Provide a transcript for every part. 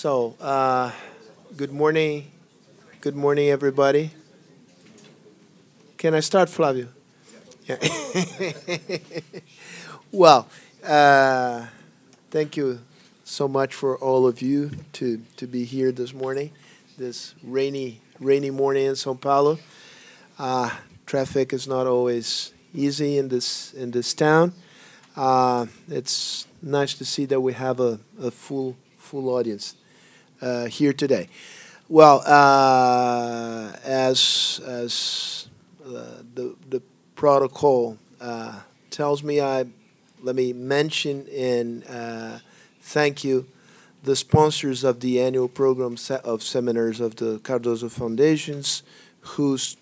So, uh, good morning. Good morning, everybody. Can I start, Flavio? Yeah. well, uh, thank you so much for all of you to, to be here this morning, this rainy rainy morning in São Paulo. Uh, traffic is not always easy in this in this town. Uh, it's nice to see that we have a, a full full audience uh, here today. Well, uh, as as uh, the the protocol uh, tells me, I let me mention and uh, thank you the sponsors of the annual program of seminars of the Cardoso Foundations, whose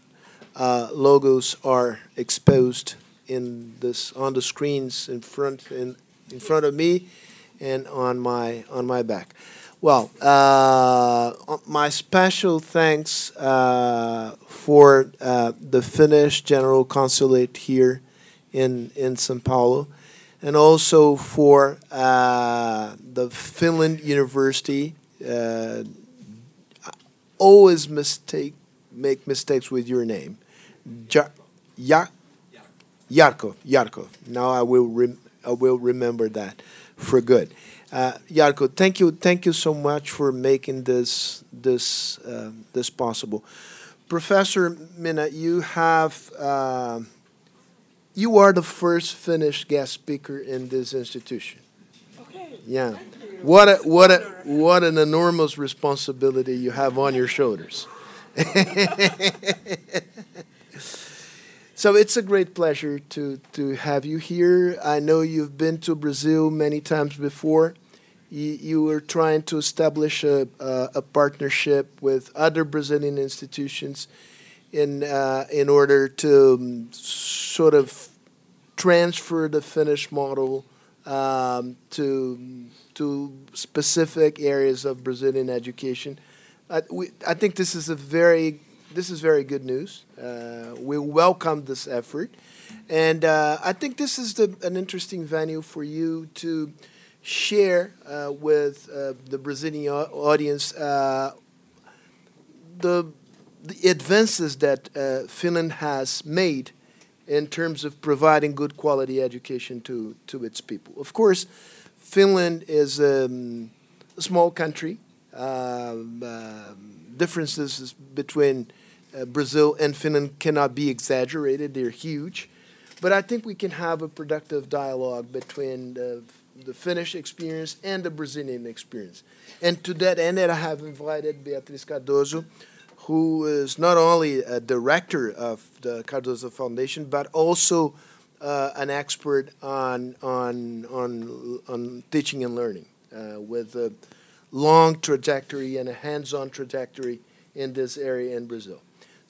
logos are exposed in this on the screens in front in, in front of me and on my on my back. Well, uh, my special thanks uh, for uh, the Finnish General Consulate here in in São Paulo, and also for uh, the Finland University. Uh, always mistake make mistakes with your name, ja- Ya- Yarkov. Yarkov. Now I will I will remember that for good. Uh, Yarko, thank you, thank you so much for making this this uh, this possible. Professor Minna, you have uh, you are the first Finnish guest speaker in this institution. Okay. Yeah, what a what a what an enormous responsibility you have on your shoulders. So it's a great pleasure to, to have you here. I know you've been to Brazil many times before. You, were trying to establish a, a, a partnership with other Brazilian institutions in, uh, in order to um, sort of transfer the Finnish model um, to, to specific areas of Brazilian education. I, we, I think this is a very this is very good news. Uh, we welcome this effort, and uh, I think this is the, an interesting venue for you to share uh, with uh, the Brazilian audience uh, the the advances that uh, Finland has made in terms of providing good quality education to to its people. Of course, Finland is um, a small country. Um, um, differences between uh, Brazil and Finland cannot be exaggerated. They're huge. But I think we can have a productive dialogue between the, the Finnish experience and the Brazilian experience. And to that end, I have invited Beatriz Cardoso, who is not only a director of the Cardoso Foundation, but also uh, an expert on, on, on, on teaching and learning uh, with a long trajectory and a hands-on trajectory in this area in Brazil.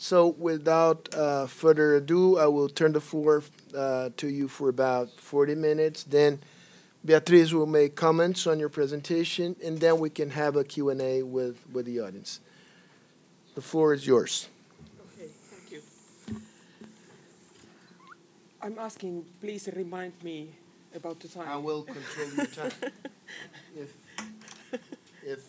So, without uh, further ado, I will turn the floor uh, to you for about 40 minutes. Then Beatriz will make comments on your presentation, and then we can have a Q&A with, with the audience. The floor is yours. Okay, thank you. I'm asking, please remind me about the time. I will control your time. if, if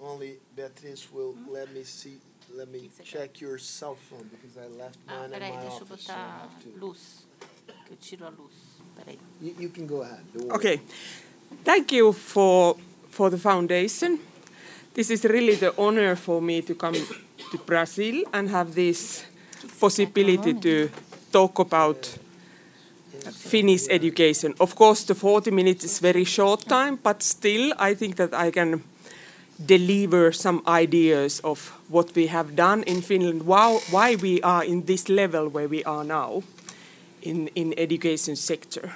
only Beatriz will let me see, let me check your cell phone because I left Ah, mine in my deixa eu office. So I botar have to. luz. Que eu tiro a luz. Peraí. You, you can go ahead. don't worry. Okay, thank you for for the foundation. This is really the honor for me to come to Brazil and have this possibility to talk about Finnish education. Of course, the 40 minutes is very short time, but still, I think that I can deliver some ideas of what we have done in Finland, why, why we are in this level where we are now in in education sector.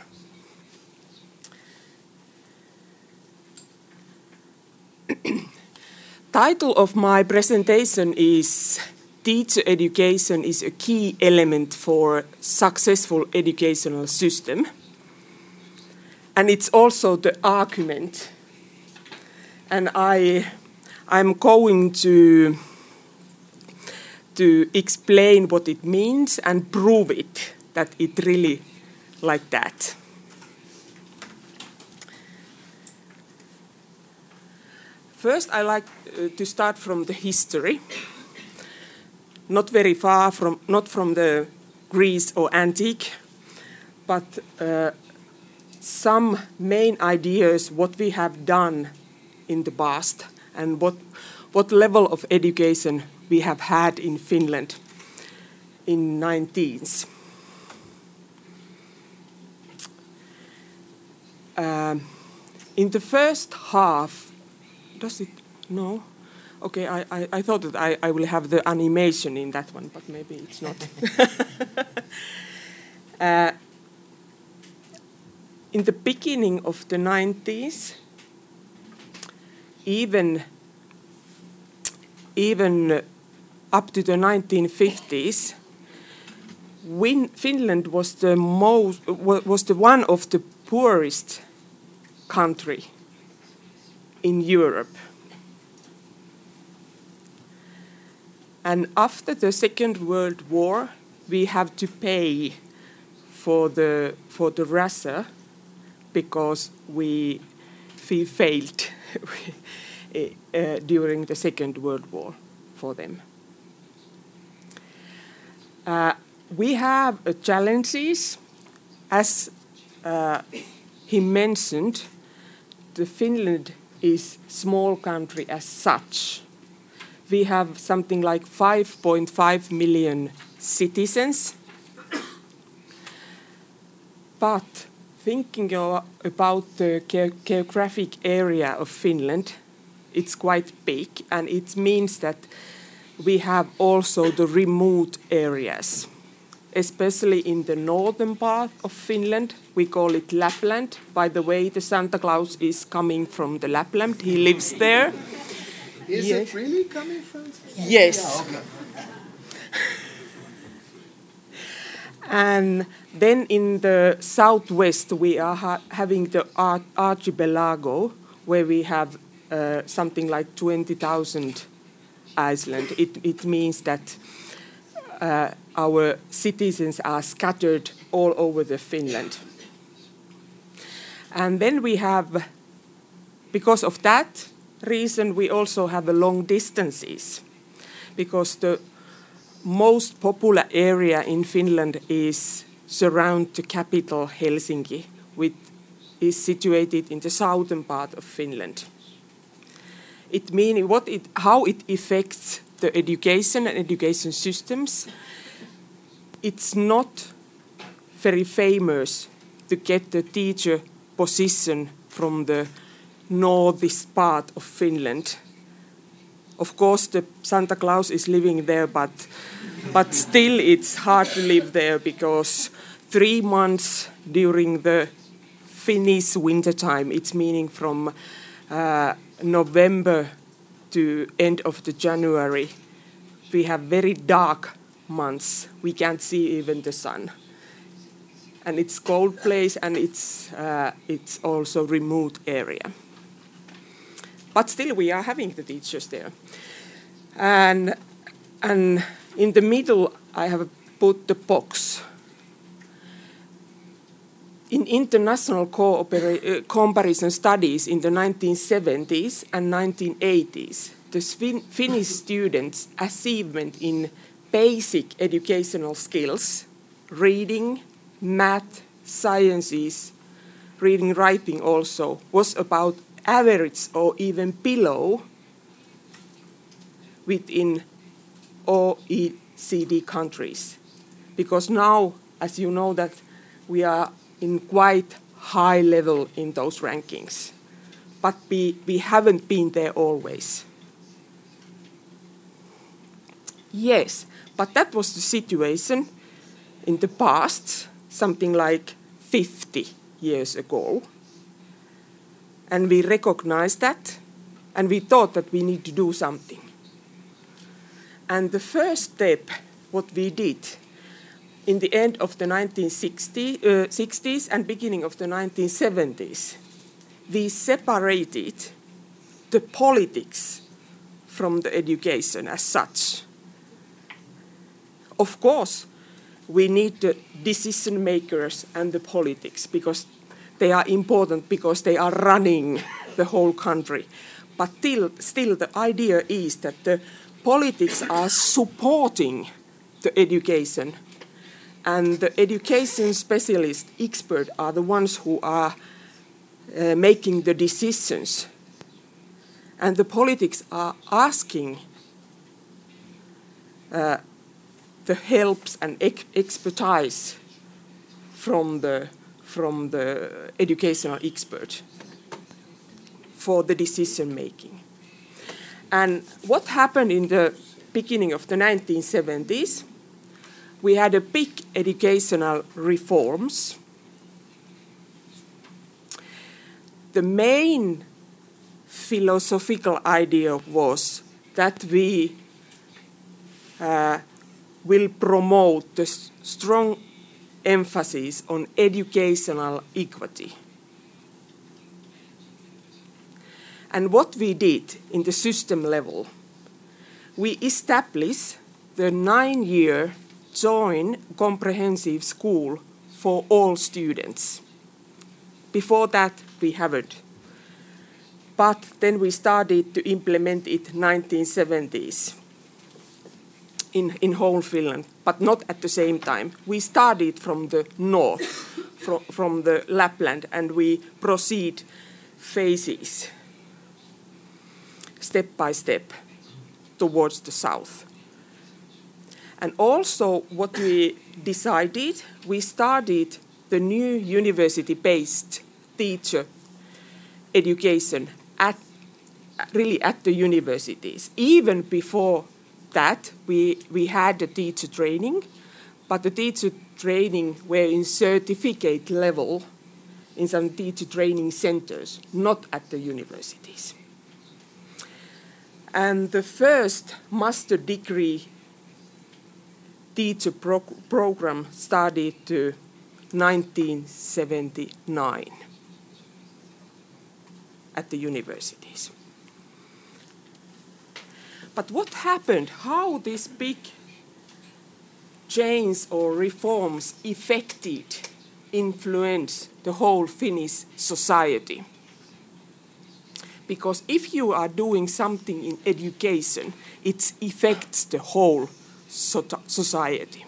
Title of my presentation is Teacher Education is a key element for successful educational system. And it's also the argument. And I, I'm going to, to explain what it means and prove it, that it really like that. first, I like uh, to start from the history. Not very far from, not from the Greece or antique, but uh, some main ideas what we have done in the past and what what level of education we have had in Finland in 19th. Um, in the first half, does it? No. Okay, I, I, I thought that I, I will have the animation in that one, but maybe it's not. uh, in the beginning of the 90s, even even up to the 1950s, Win Finland was the most was the one of the poorest country in Europe. And after the Second World War, we have to pay for the for the Russia because we we failed uh, during the Second World War for them. Uh, we have uh, challenges, as uh, he mentioned. The Finland is small country as such. We have something like 5.5 million citizens, but thinking about the geographic area of Finland, it's quite big, and it means that we have also the remote areas, especially in the northern part of Finland. We call it Lapland. By the way, the Santa Claus is coming from the Lapland. He lives there. Is yes. it really coming from? Yes. Yeah, okay. And then in the southwest, we are ha having the Ar archipelago, where we have uh, something like 20,000 Iceland. It, it means that uh, our citizens are scattered all over the Finland. And then we have, because of that reason, we also have the long distances, because the most popular area in Finland is surround the capital Helsinki, which is situated in the southern part of Finland it means what it, how it affects the education and education systems. It's not very famous to get the teacher position from the northeast part of Finland. Of course, the Santa Claus is living there, but but still, it's hard to live there because three months during the Finnish winter time, it's meaning from uh, November to end of the January, we have very dark months. We can't see even the sun. And it's cold place and it's, uh, it's also remote area. But still we are having the teachers there. And, and in the middle I have put the box in international uh, comparison studies in the 1970s and 1980s, the Finnish students' achievement in basic educational skills, reading, math, sciences, reading, writing also, was about average or even below within OECD countries. Because now, as you know, that we are in quite high level in those rankings. But we, we haven't been there always. Yes, but that was the situation in the past, something like 50 years ago. And we recognized that, and we thought that we need to do something. And the first step, what we did, in the end of the 1960s uh, and beginning of the 1970s, we separated the politics from the education as such. Of course, we need the decision makers and the politics because they are important because they are running the whole country. but still, still the idea is that the politics are supporting the education, and the education specialist expert are the ones who are uh, making the decisions, and the politics are asking uh, the helps and ex expertise from the from the educational expert for the decision making. And what happened in the beginning of the 1970s? We had a big educational reforms. The main philosophical idea was that we uh, will promote the strong emphasis on educational equity. And what we did in the system level, we established the nine year joint comprehensive school for all students. Before that, we haven't. But then we started to implement it 1970s in, in whole Finland, but not at the same time. We started from the north, from, from the Lapland, and we proceed phases, step by step, towards the south. And also, what we decided, we started the new university based teacher education at really at the universities, even before that, we, we had the teacher training, but the teacher training were in certificate level in some teacher training centers, not at the universities. And the first master degree teacher pro program started to 1979 at the universities. But what happened? How this big change or reforms affected, influenced the whole Finnish society? Because if you are doing something in education, it affects the whole society.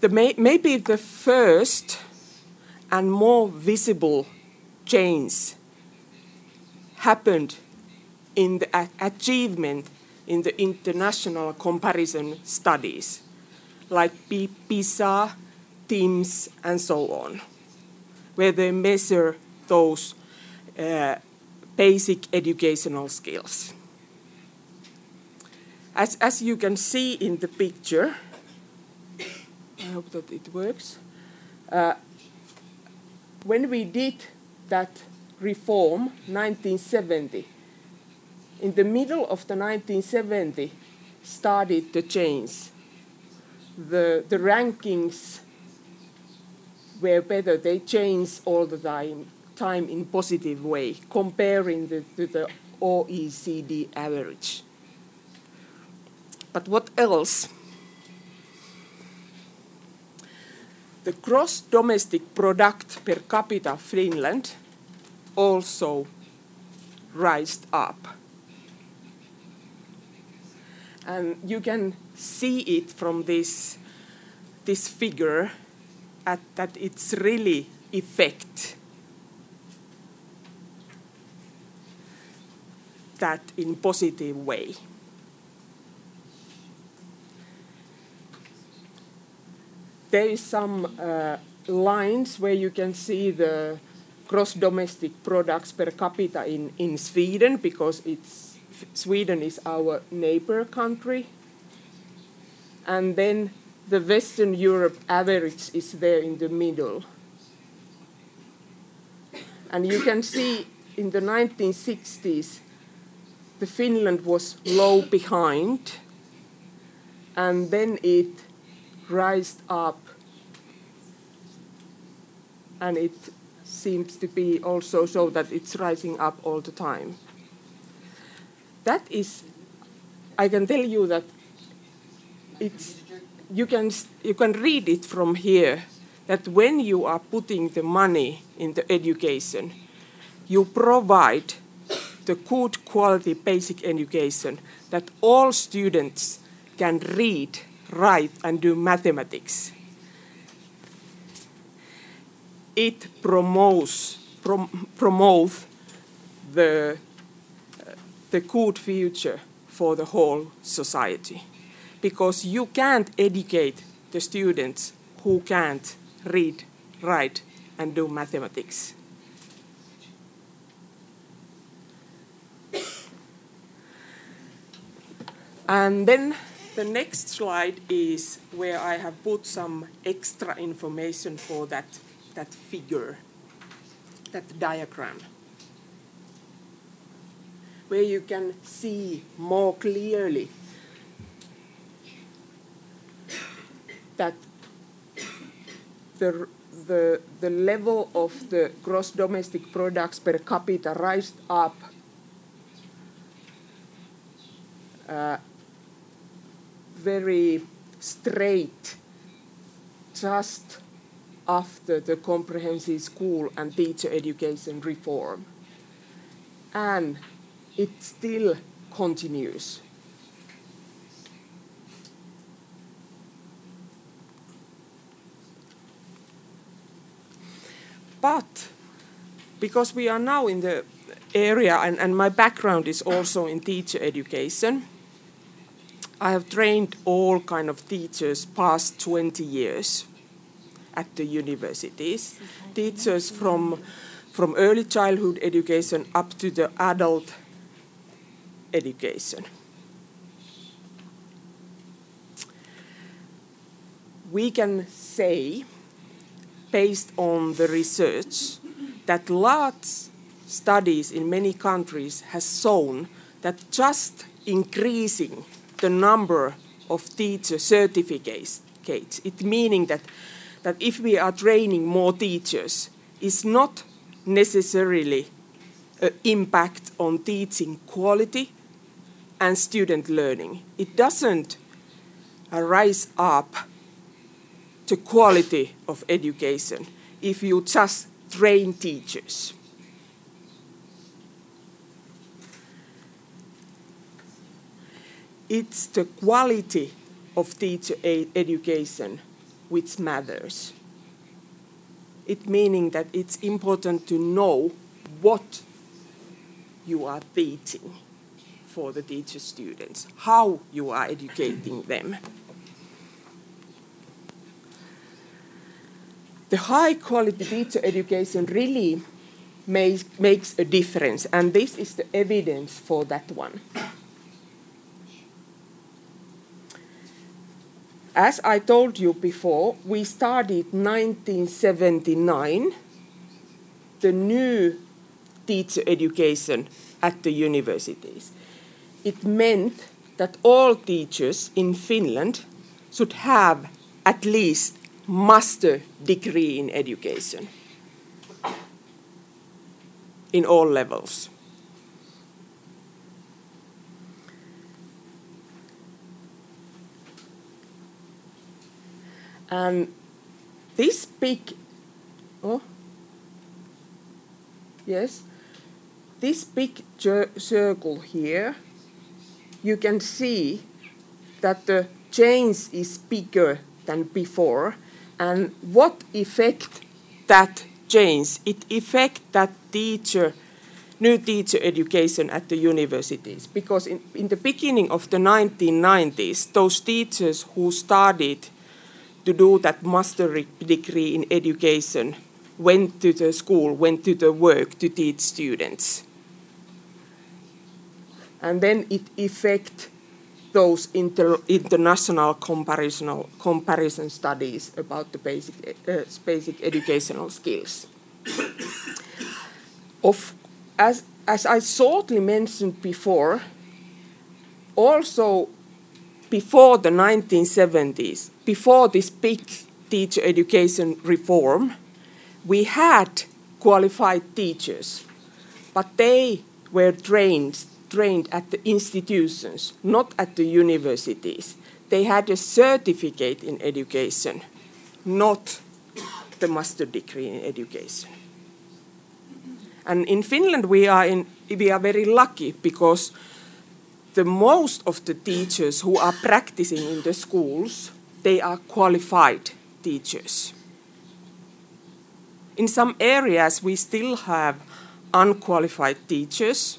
The may, maybe the first and more visible change happened in the achievement in the international comparison studies, like PISA, TIMSS, and so on, where they measure those uh, basic educational skills. As, as you can see in the picture, I hope that it works. Uh, when we did that reform, 1970, in the middle of the 1970s started to change. The, the rankings were better. They changed all the time, time in positive way, comparing the, to the OECD average. But what else? The gross domestic product per capita Finland also rised up. And you can see it from this, this figure at, that it's really effect that in positive way. There is some uh, lines where you can see the gross domestic products per capita in, in Sweden because it's Sweden is our neighbor country. And then the Western Europe average is there in the middle. And you can see in the 1960s, the Finland was low behind, and then it rised up, and it seems to be also so that it's rising up all the time that is, I can tell you that it's, you, can, you can read it from here that when you are putting the money in the education, you provide the good quality basic education that all students can read, write, and do mathematics. It promotes prom, promotes the the good future for the whole society, because you can't educate the students who can't read, write, and do mathematics. And then the next slide is where I have put some extra information for that, that figure, that diagram, where you can see more clearly that the, the, the level of the gross domestic products per capita rised up uh, very straight just after the comprehensive school and teacher education reform. And it still continues. But because we are now in the area, and, and my background is also in teacher education, I have trained all kind of teachers past 20 years at the universities. Teachers from, from early childhood education up to the adult education. We can say, based on the research, that large studies in many countries has shown that just increasing the number of teacher certificates, it meaning that, that if we are training more teachers, is not necessarily an impact on teaching quality and student learning. It doesn't rise up to quality of education if you just train teachers. it's the quality of teacher education which matters. It meaning that it's important to know what you are teaching for the teacher students, how you are educating them. The high quality teacher education really makes, makes a difference, and this is the evidence for that one. As I told you before, we started 1979 the new teacher education at the universities. It meant that all teachers in Finland should have at least master degree in education in all levels. And this big, oh, yes, this big circle here, you can see that the change is bigger than before. And what effect that change? It affect that teacher, new teacher education at the universities. Because in, in the beginning of the 1990s, those teachers who started to do that master degree in education went to the school, went to the work to teach students. And then it affect those inter international comparison, comparison studies about the basic, uh, basic educational skills. of, as, as I shortly mentioned before, also before the 1970s, before this big teacher education reform, we had qualified teachers, but they were trained, trained at the institutions, not at the universities. They had a certificate in education, not the master degree in education. And in Finland, we are, in, we are very lucky because the most of the teachers who are practicing in the schools, they are qualified teachers. In some areas, we still have unqualified teachers.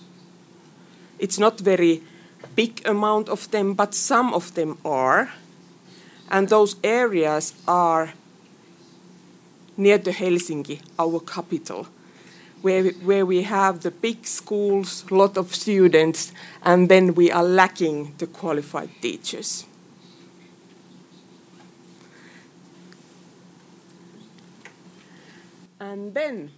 It's not very big amount of them, but some of them are. And those areas are near to Helsinki, our capital, where, where we have the big schools, lot of students, and then we are lacking the qualified teachers. And then,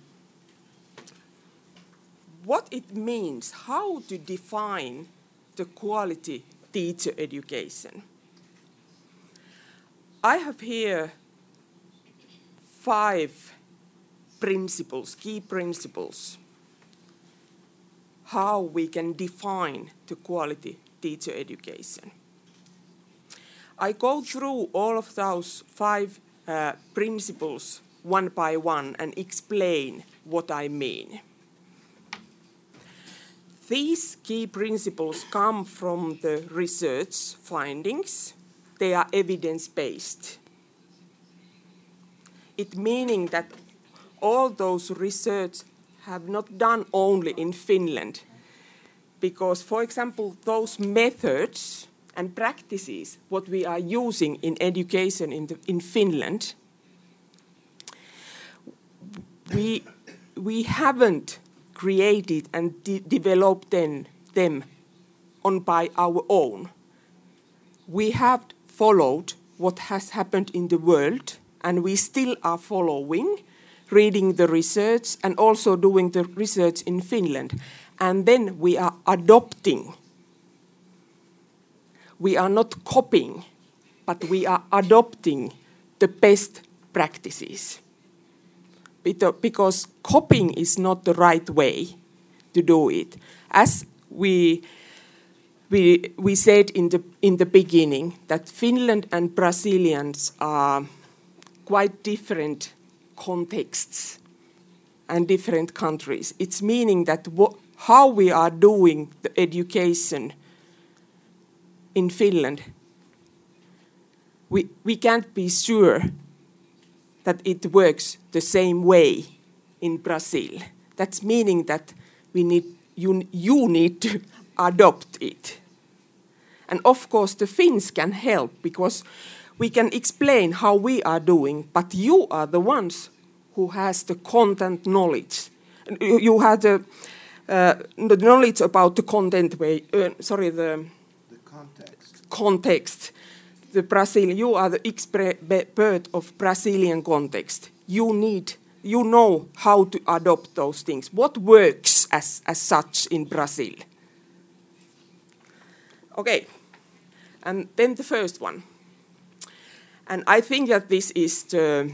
what it means, how to define the quality teacher education. I have here five principles, key principles, how we can define the quality teacher education. I go through all of those five uh, principles one by one and explain what I mean. These key principles come from the research findings. They are evidence-based. It meaning that all those research have not done only in Finland. Because, for example, those methods and practices, what we are using in education in, the, in Finland, we, we haven't created and de developed them, them on by our own. We have followed what has happened in the world, and we still are following, reading the research and also doing the research in Finland. And then we are adopting. We are not copying, but we are adopting the best practices because copying is not the right way to do it. As we, we, we said in the, in the beginning, that Finland and Brazilians are quite different contexts and different countries. It's meaning that how we are doing the education in Finland, we, we can't be sure that it works the same way in Brazil. That's meaning that we need, you, you need to adopt it. And of course, the Finns can help because we can explain how we are doing, but you are the ones who has the content knowledge. You have the, uh, the knowledge about the content way. Uh, sorry, the, the context. Context the Brazil, you are the expert of Brazilian context. You need, you know how to adopt those things. What works as, as such in Brazil? Okay, and then the first one. And I think that this is the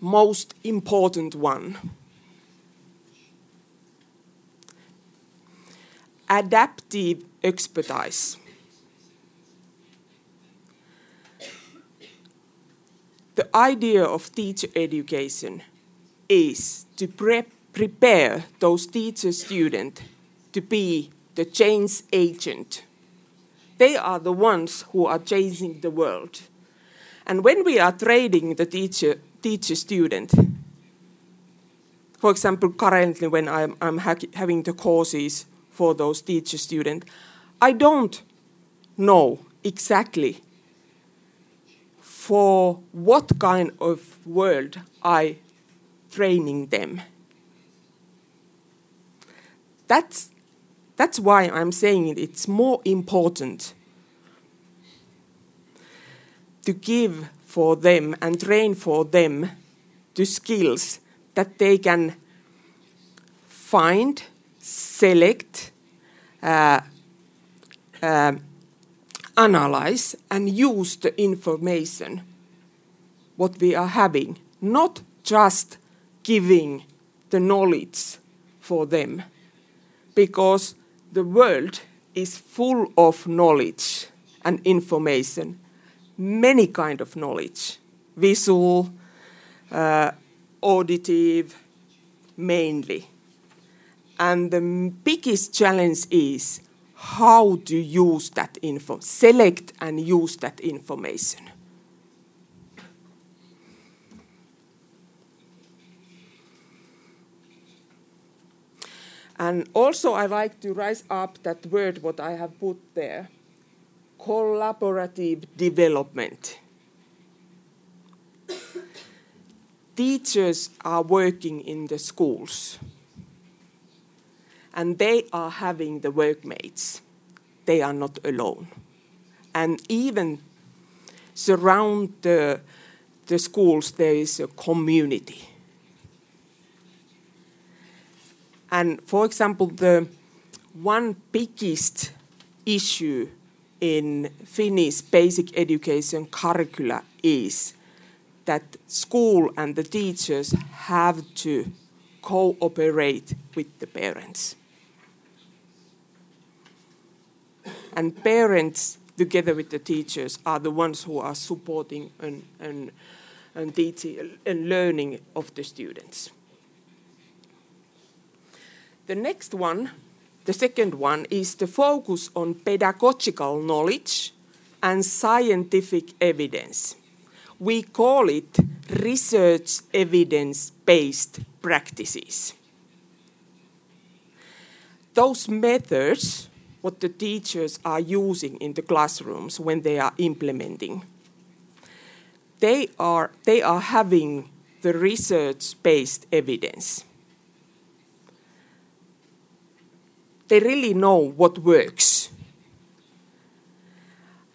most important one. Adaptive expertise. The idea of teacher education is to pre prepare those teacher students to be the change agent. They are the ones who are changing the world. And when we are training the teacher, teacher student, for example, currently when I'm, I'm ha having the courses for those teacher students, I don't know exactly for what kind of world I training them. That's, that's why I'm saying it. It's more important to give for them and train for them the skills that they can find, select, uh, uh, analyze and use the information what we are having, not just giving the knowledge for them, because the world is full of knowledge and information, many kind of knowledge, visual, uh, auditive, mainly. And the biggest challenge is how to use that info, select and use that information. And also I like to rise up that word what I have put there, collaborative development. Teachers are working in the schools and they are having the workmates. They are not alone. And even surround the, the schools, there is a community. And for example, the one biggest issue in Finnish basic education curricula is that school and the teachers have to cooperate with the parents. And parents, together with the teachers, are the ones who are supporting and, and, and, teaching, and learning of the students. The next one, the second one, is the focus on pedagogical knowledge and scientific evidence. We call it research evidence based practices. Those methods, what the teachers are using in the classrooms when they are implementing, they are, they are having the research based evidence. they really know what works.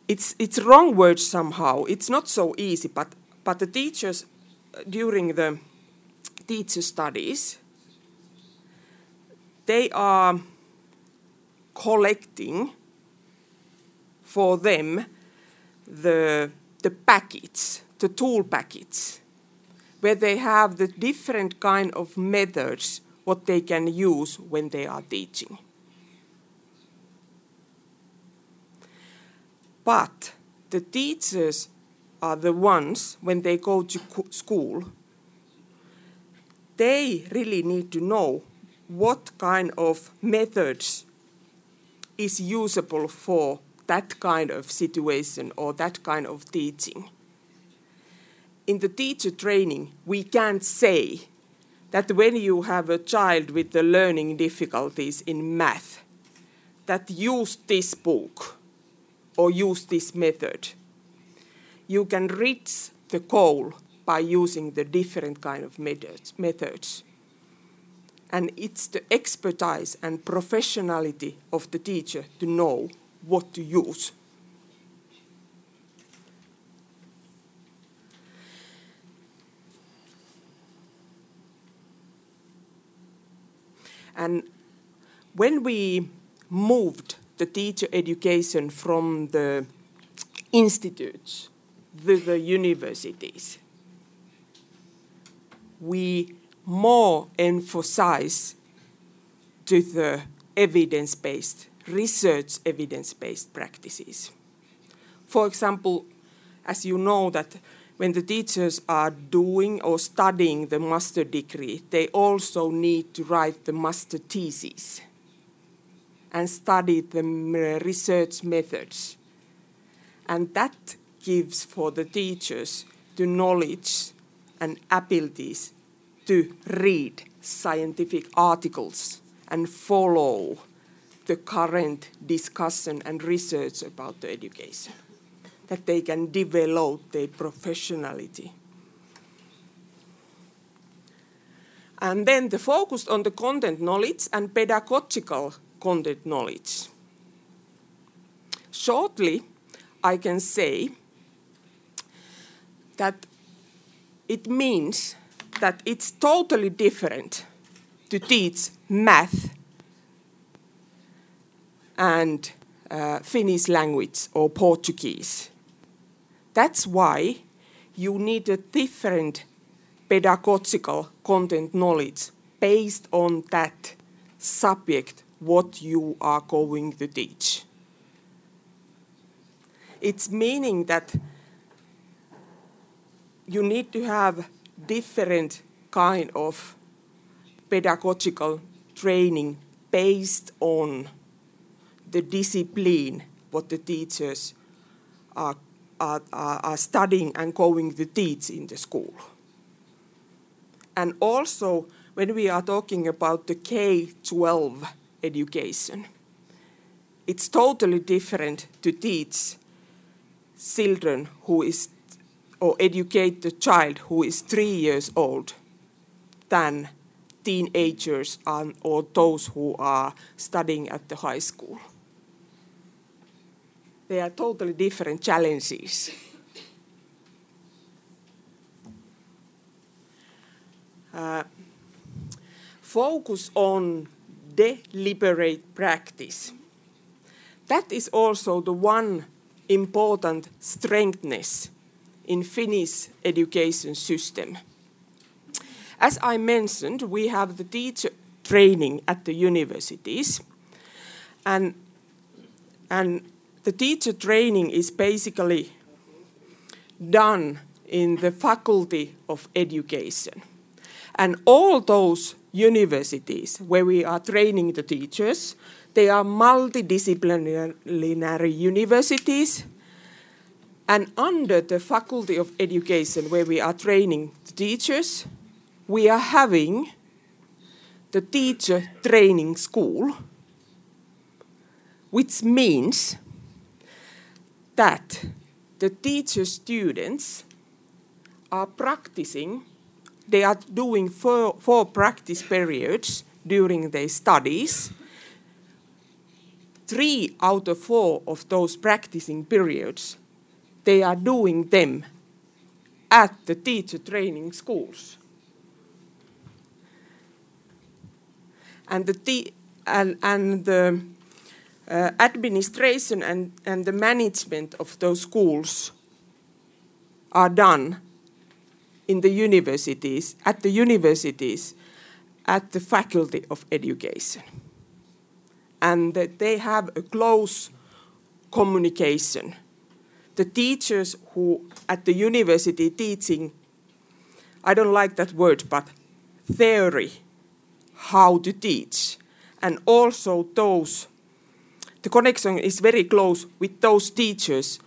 It's, it's wrong words somehow. It's not so easy, but, but the teachers, uh, during the teacher studies, they are collecting for them the, the packets, the tool packets, where they have the different kind of methods what they can use when they are teaching. But the teachers are the ones, when they go to school, they really need to know what kind of methods is usable for that kind of situation or that kind of teaching. In the teacher training, we can't say that when you have a child with the learning difficulties in math, that use this book or use this method. You can reach the goal by using the different kind of methods. And it's the expertise and professionality of the teacher to know what to use. And when we moved the teacher education from the institutes to the universities. We more emphasize to the evidence-based, research evidence-based practices. For example, as you know that when the teachers are doing or studying the master degree, they also need to write the master thesis and study the research methods. And that gives for the teachers the knowledge and abilities to read scientific articles and follow the current discussion and research about the education, that they can develop their professionality. And then the focus on the content knowledge and pedagogical content knowledge. Shortly, I can say that it means that it's totally different to teach math and uh, Finnish language or Portuguese. That's why you need a different pedagogical content knowledge based on that subject what you are going to teach. It's meaning that you need to have different kind of pedagogical training based on the discipline what the teachers are, are, are studying and going to teach in the school. And also, when we are talking about the K 12 education, it's totally different to teach children who is or educate the child who is three years old than teenagers and, or those who are studying at the high school. They are totally different challenges. Uh, focus on deliberate practice. That is also the one important strengthness in Finnish education system. As I mentioned, we have the teacher training at the universities, and and the teacher training is basically done in the faculty of education. And all those universities where we are training the teachers, they are multidisciplinary universities. And under the Faculty of Education, where we are training the teachers, we are having the teacher training school, which means that the teacher students are practicing, they are doing four, four practice periods during their studies. Three out of four of those practicing periods, they are doing them at the teacher training schools. And the, and, and the uh, administration and, and the management of those schools are done in the universities, at the universities, at the faculty of education. And that they have a close communication. The teachers who at the university teaching, I don't like that word, but theory, how to teach, and also those the connection is very close with those teachers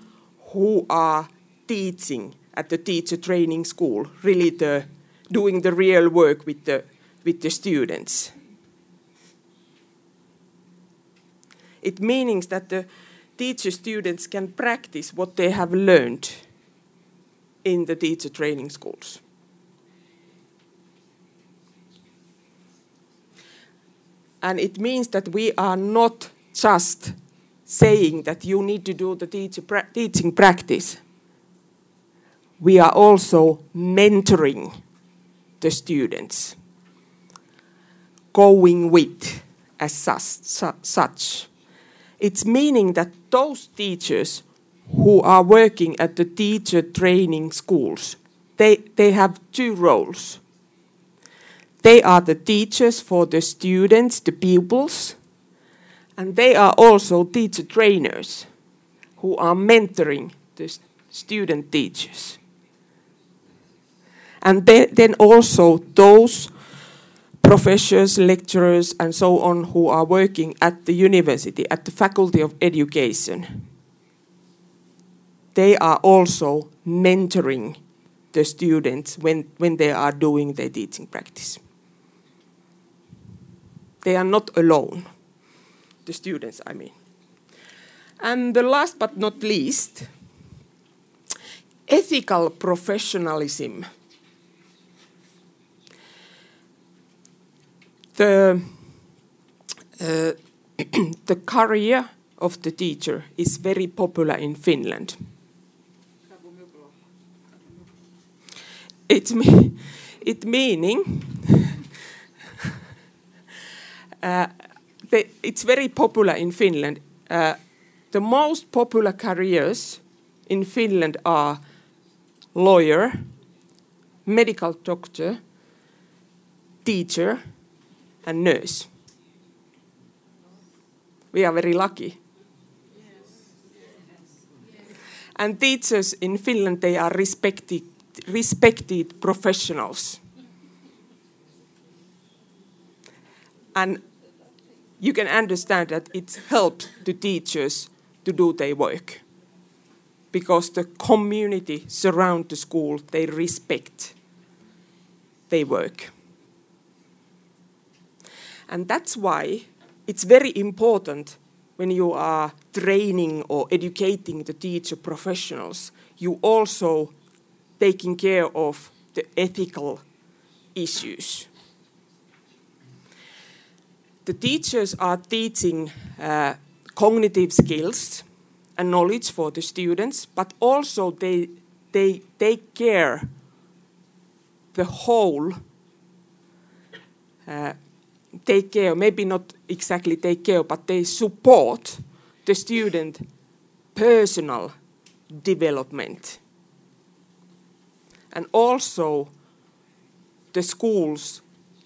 who are teaching at the teacher training school, really the, doing the real work with the, with the students. It means that the teacher students can practice what they have learned in the teacher training schools. And it means that we are not just saying that you need to do the teacher pra teaching practice. We are also mentoring the students, going with as such. It's meaning that those teachers who are working at the teacher training schools, they, they have two roles. They are the teachers for the students, the pupils, and they are also teacher trainers who are mentoring the student teachers. And then also those professors, lecturers, and so on who are working at the university, at the Faculty of Education. They are also mentoring the students when, when they are doing their teaching practice. They are not alone the students, I mean. And the last but not least, ethical professionalism. The, uh, the career of the teacher is very popular in Finland. It, me, it meaning uh, it's very popular in Finland. Uh, the most popular careers in Finland are lawyer, medical doctor, teacher, and nurse. We are very lucky. And teachers in Finland, they are respected, respected professionals. And you can understand that it helps the teachers to do their work because the community surround the school they respect their work and that's why it's very important when you are training or educating the teacher professionals you also taking care of the ethical issues. The teachers are teaching uh, cognitive skills and knowledge for the students, but also they, they take care the whole, uh, take care, maybe not exactly take care, but they support the student personal development. And also the schools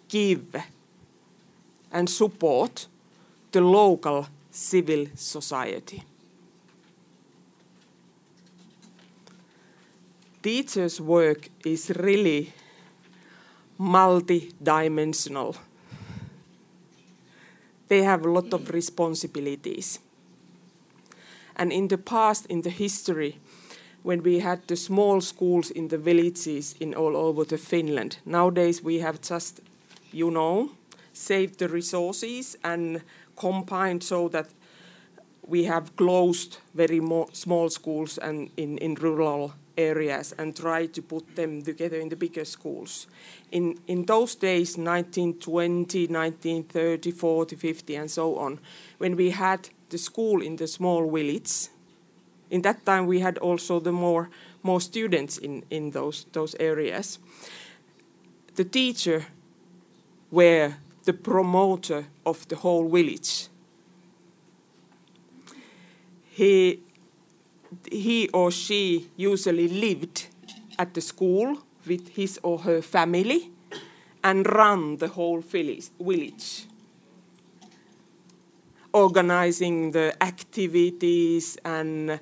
give and support the local civil society. Teachers' work is really multi-dimensional. They have a lot of responsibilities. And in the past, in the history, when we had the small schools in the villages in all over the Finland, nowadays we have just, you know, saved the resources and combined so that we have closed very small schools and in, in rural areas and try to put them together in the bigger schools. In, in those days, 1920, 1930, 40, 50, and so on, when we had the school in the small village, in that time we had also the more, more students in, in those, those areas. The teacher were the promoter of the whole village. He, he or she usually lived at the school with his or her family and run the whole village, organizing the activities and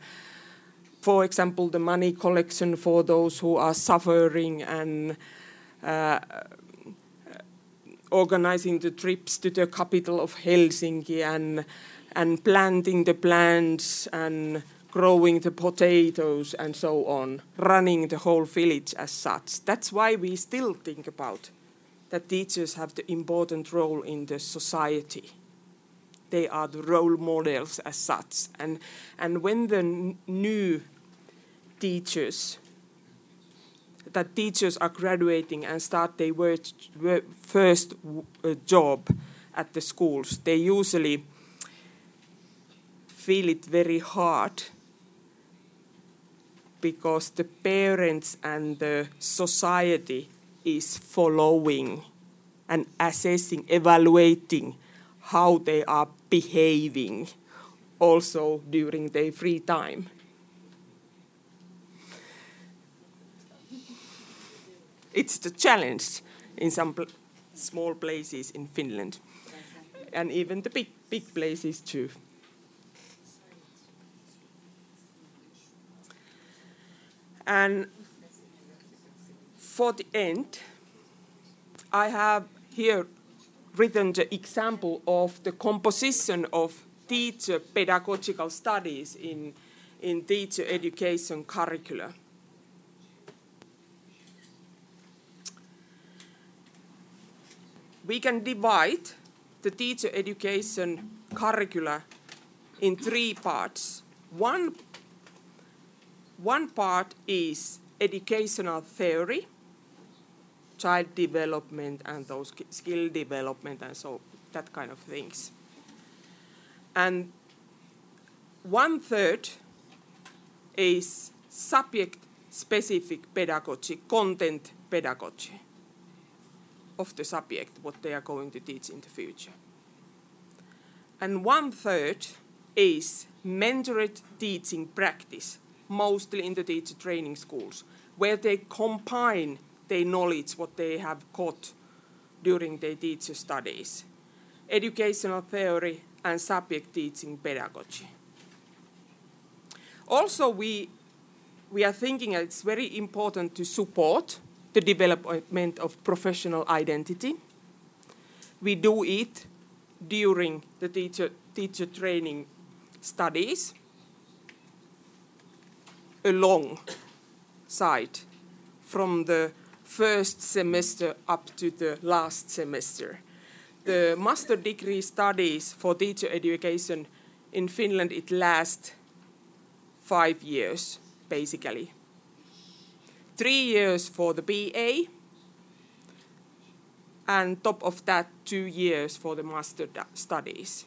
for example the money collection for those who are suffering and uh, organizing the trips to the capital of Helsinki and, and planting the plants and growing the potatoes and so on, running the whole village as such. That's why we still think about that teachers have the important role in the society. They are the role models as such. And, and when the new teachers that teachers are graduating and start their first uh, job at the schools, they usually feel it very hard because the parents and the society is following and assessing, evaluating how they are behaving also during their free time. it's the challenge in some pl small places in Finland, and even the big big places too. And for the end, I have here written the example of the composition of teacher pedagogical studies in, in teacher education curricula. we can divide the teacher education curricula in three parts. One, one part is educational theory, child development and those skill development and so that kind of things. And one third is subject specific pedagogy, content pedagogy of the subject, what they are going to teach in the future. And one third is mentored teaching practice, mostly in the teacher training schools, where they combine their knowledge, what they have got during their teacher studies, educational theory and subject teaching pedagogy. Also, we, we are thinking it's very important to support the development of professional identity. We do it during the teacher, teacher training studies alongside from the first semester up to the last semester. The master degree studies for teacher education in Finland, it lasts five years, basically. Three years for the BA, and top of that, two years for the master studies.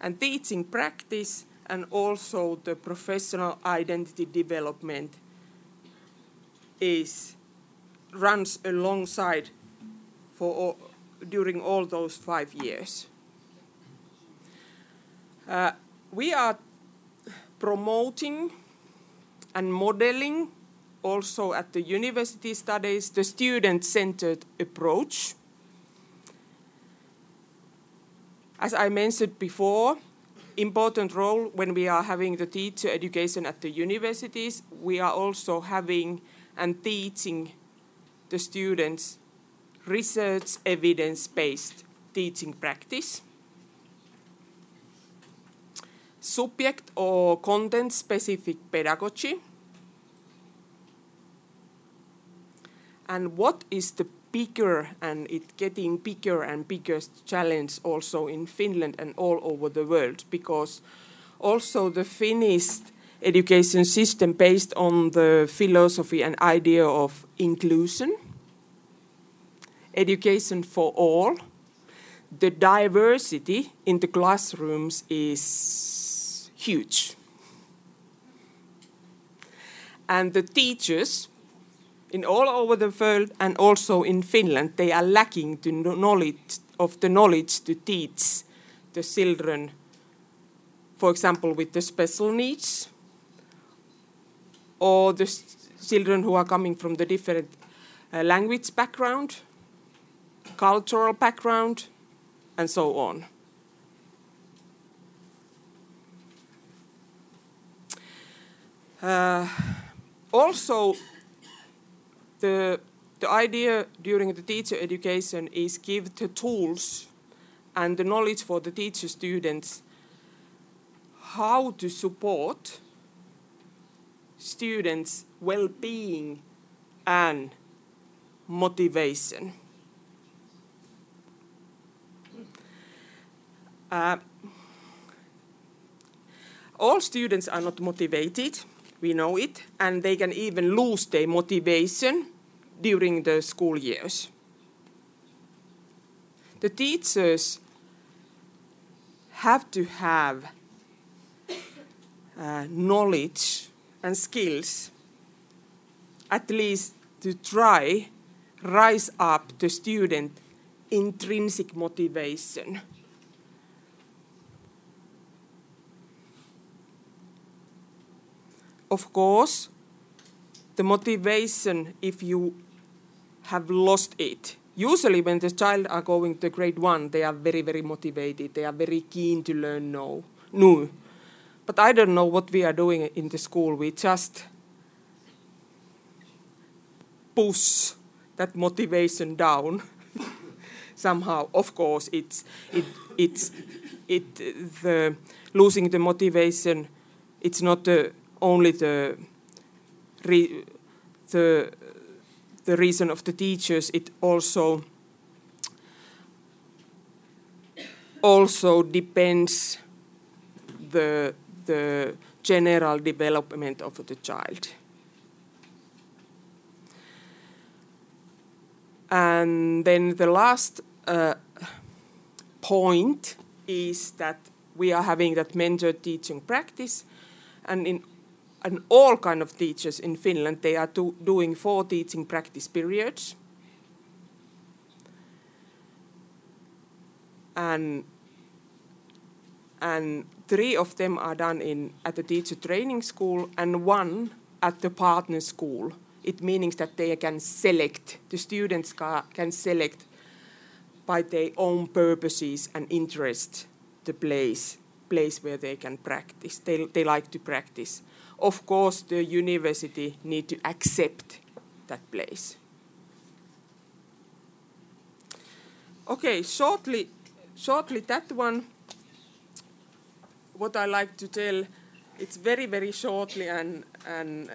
And teaching practice and also the professional identity development is runs alongside for all, during all those five years. Uh, we are promoting and modeling also at the university studies the student-centered approach. As I mentioned before, important role when we are having the teacher education at the universities, we are also having and teaching the students research evidence-based teaching practice subject or content specific pedagogy. And what is the bigger and it's getting bigger and bigger challenge also in Finland and all over the world because also the Finnish education system based on the philosophy and idea of inclusion, education for all, the diversity in the classrooms is huge. And the teachers in all over the world and also in Finland, they are lacking the knowledge of the knowledge to teach the children, for example, with the special needs, or the children who are coming from the different uh, language background, cultural background, and so on. Uh, also, the, the idea during the teacher education is give the tools and the knowledge for the teacher students how to support students' well-being and motivation. Uh, all students are not motivated we know it, and they can even lose their motivation during the school years. The teachers have to have uh, knowledge and skills, at least to try rise up the student intrinsic motivation of course, the motivation if you have lost it. Usually when the child are going to grade one, they are very, very motivated. They are very keen to learn no, new. But I don't know what we are doing in the school. We just push that motivation down somehow. Of course, it's it it's it the losing the motivation. It's not the only the re, the the reason of the teachers. It also also depends the the general development of the child. And then the last uh, point is that we are having that mentor teaching practice, and in and all kind of teachers in Finland, they are do, doing four teaching practice periods. And, and three of them are done in, at the teacher training school and one at the partner school. It means that they can select, the students can select by their own purposes and interest the place, place where they can practice. They, they like to practice of course the university need to accept that place. Okay, shortly, shortly that one, what I like to tell, it's very, very shortly and, and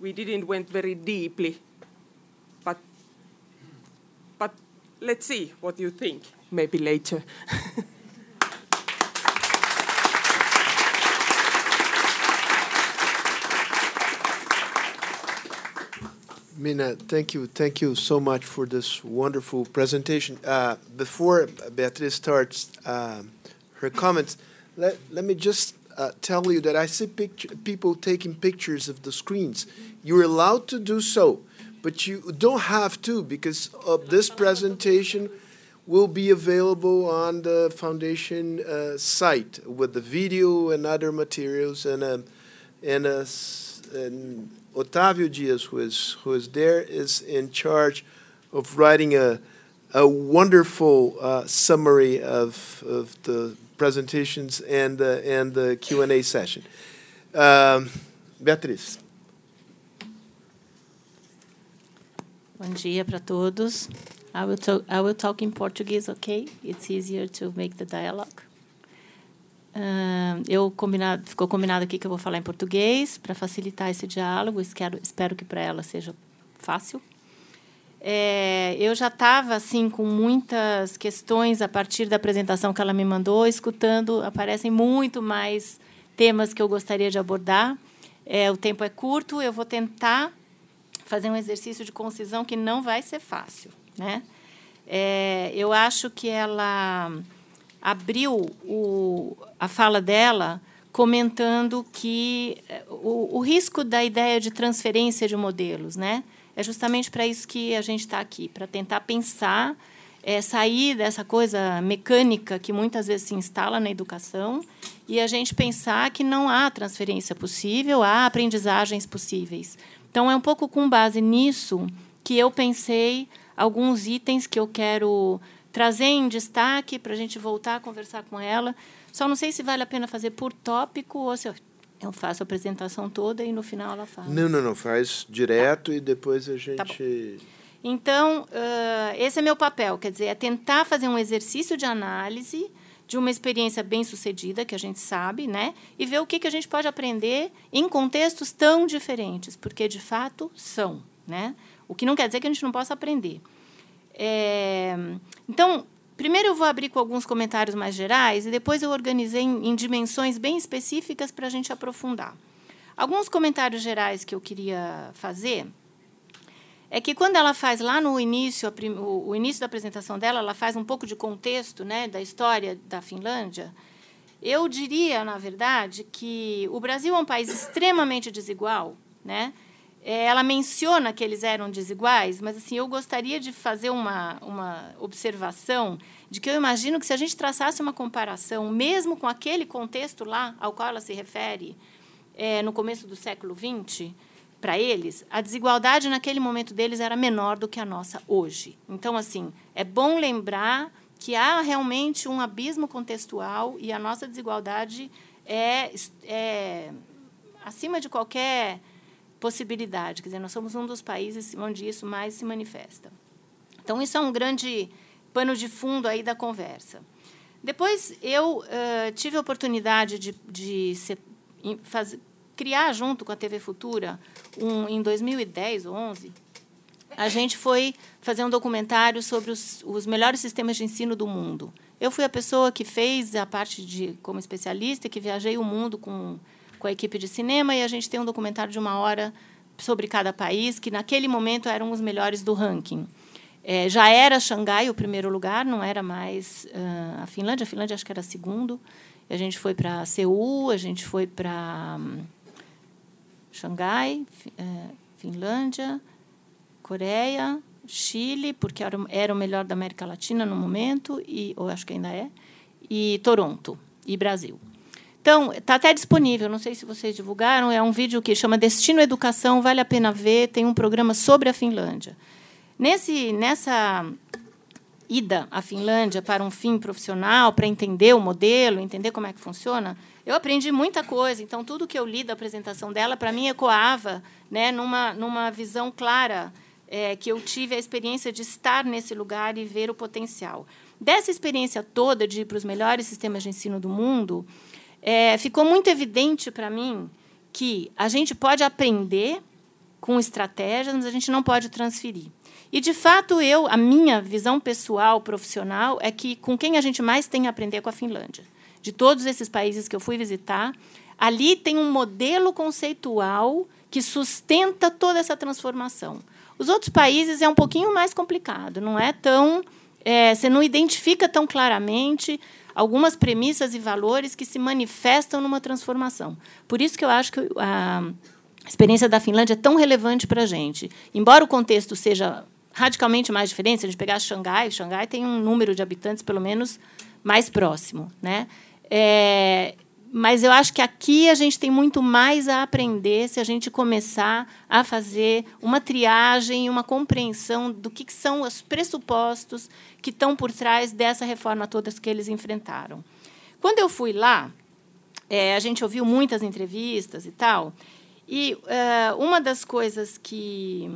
we didn't went very deeply, but, but let's see what you think, maybe later. Mina, thank you, thank you so much for this wonderful presentation. Uh, before Beatriz starts um, her comments, let, let me just uh, tell you that I see people taking pictures of the screens. You're allowed to do so, but you don't have to because this presentation will be available on the foundation uh, site with the video and other materials and um, and, uh, and Otávio Dias, who is who is there, is in charge of writing a a wonderful uh, summary of of the presentations and uh, and the Q and A session. Um, Beatriz. Bom dia para todos. I will, talk, I will talk in Portuguese, okay? It's easier to make the dialogue. Uh, eu combinado, ficou combinado aqui que eu vou falar em português para facilitar esse diálogo. Espero, espero que para ela seja fácil. É, eu já estava assim com muitas questões a partir da apresentação que ela me mandou, escutando. Aparecem muito mais temas que eu gostaria de abordar. É, o tempo é curto. Eu vou tentar fazer um exercício de concisão que não vai ser fácil, né? É, eu acho que ela abriu o, a fala dela comentando que eh, o, o risco da ideia de transferência de modelos, né? É justamente para isso que a gente está aqui, para tentar pensar, é, sair dessa coisa mecânica que muitas vezes se instala na educação e a gente pensar que não há transferência possível, há aprendizagens possíveis. Então, é um pouco com base nisso que eu pensei alguns itens que eu quero trazer em destaque para a gente voltar a conversar com ela. Só não sei se vale a pena fazer por tópico ou se eu faço a apresentação toda e no final ela fala. Não, não, não. Faz direto tá. e depois a tá gente. Tá então, uh, esse é meu papel. Quer dizer, é tentar fazer um exercício de análise de uma experiência bem sucedida, que a gente sabe, né? E ver o que, que a gente pode aprender em contextos tão diferentes, porque de fato são, né? O que não quer dizer que a gente não possa aprender. É, então, primeiro eu vou abrir com alguns comentários mais gerais e depois eu organizei em, em dimensões bem específicas para a gente aprofundar. Alguns comentários gerais que eu queria fazer é que quando ela faz lá no início, o, início da apresentação dela, ela faz um pouco de contexto né, da história da Finlândia. Eu diria, na verdade, que o Brasil é um país extremamente desigual, né? É, ela menciona que eles eram desiguais, mas assim eu gostaria de fazer uma, uma observação de que eu imagino que se a gente traçasse uma comparação, mesmo com aquele contexto lá ao qual ela se refere, é, no começo do século XX, para eles, a desigualdade naquele momento deles era menor do que a nossa hoje. Então, assim, é bom lembrar que há realmente um abismo contextual e a nossa desigualdade é, é acima de qualquer possibilidade. Quer dizer, nós somos um dos países onde isso mais se manifesta. Então, isso é um grande pano de fundo aí da conversa. Depois, eu uh, tive a oportunidade de, de ser, criar, junto com a TV Futura, um, em 2010 ou 11, a gente foi fazer um documentário sobre os, os melhores sistemas de ensino do mundo. Eu fui a pessoa que fez a parte de como especialista, que viajei o mundo com com a equipe de cinema e a gente tem um documentário de uma hora sobre cada país, que naquele momento eram os melhores do ranking. É, já era Xangai o primeiro lugar, não era mais uh, a Finlândia. A Finlândia acho que era segundo. E a gente foi para Seul, a gente foi para um, Xangai, uh, Finlândia, Coreia, Chile, porque era, era o melhor da América Latina no momento, e, ou acho que ainda é, e Toronto, e Brasil. Então, está até disponível, não sei se vocês divulgaram, é um vídeo que chama Destino Educação, vale a pena ver, tem um programa sobre a Finlândia. Nesse, nessa ida à Finlândia para um fim profissional, para entender o modelo, entender como é que funciona, eu aprendi muita coisa. Então, tudo que eu li da apresentação dela, para mim, ecoava né, numa, numa visão clara é, que eu tive a experiência de estar nesse lugar e ver o potencial. dessa experiência toda de ir para os melhores sistemas de ensino do mundo, é, ficou muito evidente para mim que a gente pode aprender com estratégias, mas a gente não pode transferir. E, de fato, eu, a minha visão pessoal, profissional, é que com quem a gente mais tem a aprender é com a Finlândia. De todos esses países que eu fui visitar, ali tem um modelo conceitual que sustenta toda essa transformação. Os outros países é um pouquinho mais complicado, não é tão. É, você não identifica tão claramente algumas premissas e valores que se manifestam numa transformação. Por isso que eu acho que a experiência da Finlândia é tão relevante para a gente. Embora o contexto seja radicalmente mais diferente, se a gente pegar Xangai, Xangai tem um número de habitantes pelo menos mais próximo, né? É, mas eu acho que aqui a gente tem muito mais a aprender se a gente começar a fazer uma triagem, uma compreensão do que, são os pressupostos que estão por trás dessa reforma toda que eles enfrentaram. Quando eu fui lá, é, a gente ouviu muitas entrevistas e tal, e uh, uma das coisas que,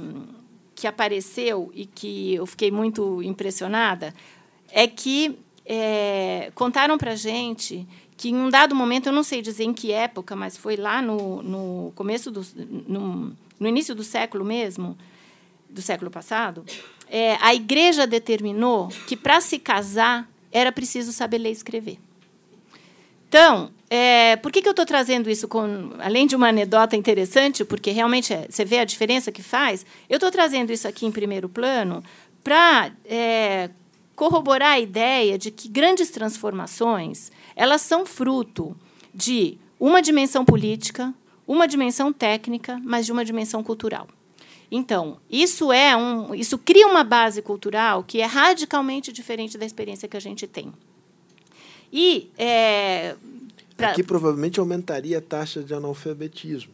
que apareceu e que eu fiquei muito impressionada é que é, contaram para a gente que em um dado momento, eu não sei dizer em que época, mas foi lá no, no começo do no, no início do século mesmo, do século passado, é, a igreja determinou que para se casar era preciso saber ler e escrever. Então, é, por que, que eu estou trazendo isso com, além de uma anedota interessante, porque realmente é, você vê a diferença que faz, eu estou trazendo isso aqui em primeiro plano para é, corroborar a ideia de que grandes transformações elas são fruto de uma dimensão política, uma dimensão técnica, mas de uma dimensão cultural. Então, isso é um, isso cria uma base cultural que é radicalmente diferente da experiência que a gente tem. E é, pra... aqui provavelmente aumentaria a taxa de analfabetismo.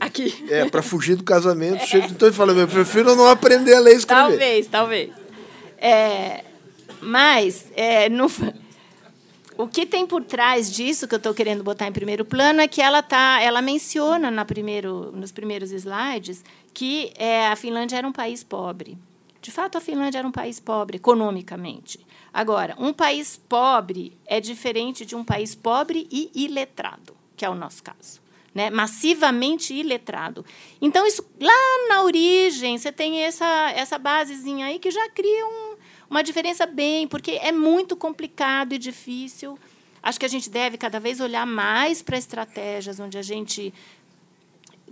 Aqui. É, para fugir do casamento. É. Então ele fala, eu prefiro não aprender a ler e escrever. Talvez, talvez. É, mas é, no, o que tem por trás disso que eu estou querendo botar em primeiro plano é que ela tá, ela menciona na primeiro, nos primeiros slides que é, a Finlândia era um país pobre. De fato, a Finlândia era um país pobre economicamente. Agora, um país pobre é diferente de um país pobre e iletrado, que é o nosso caso. Né? massivamente iletrado. Então, isso lá na origem, você tem essa, essa basezinha aí que já cria um, uma diferença bem, porque é muito complicado e difícil. Acho que a gente deve cada vez olhar mais para estratégias onde a gente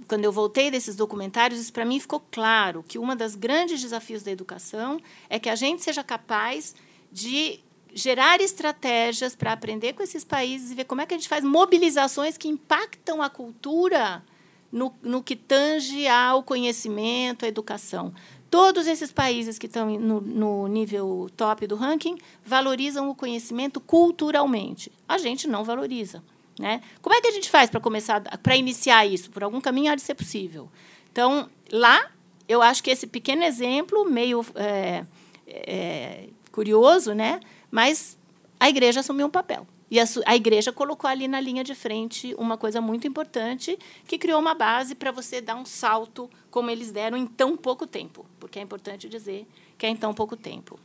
quando eu voltei desses documentários, isso para mim ficou claro que um dos grandes desafios da educação é que a gente seja capaz de gerar estratégias para aprender com esses países e ver como é que a gente faz mobilizações que impactam a cultura no, no que tange ao conhecimento, à educação. Todos esses países que estão no, no, nível top do ranking valorizam o conhecimento culturalmente. A gente não valoriza. Né? Como é que a gente faz para começar, para iniciar isso? Por algum caminho há de ser possível. Então, lá, eu acho que esse pequeno exemplo, meio é, é, curioso, né? mas a igreja assumiu um papel. E a, a, igreja colocou ali na linha de frente uma coisa muito importante, que criou uma base para você dar um salto como eles deram em tão pouco tempo. Porque é importante dizer que é em tão pouco tempo.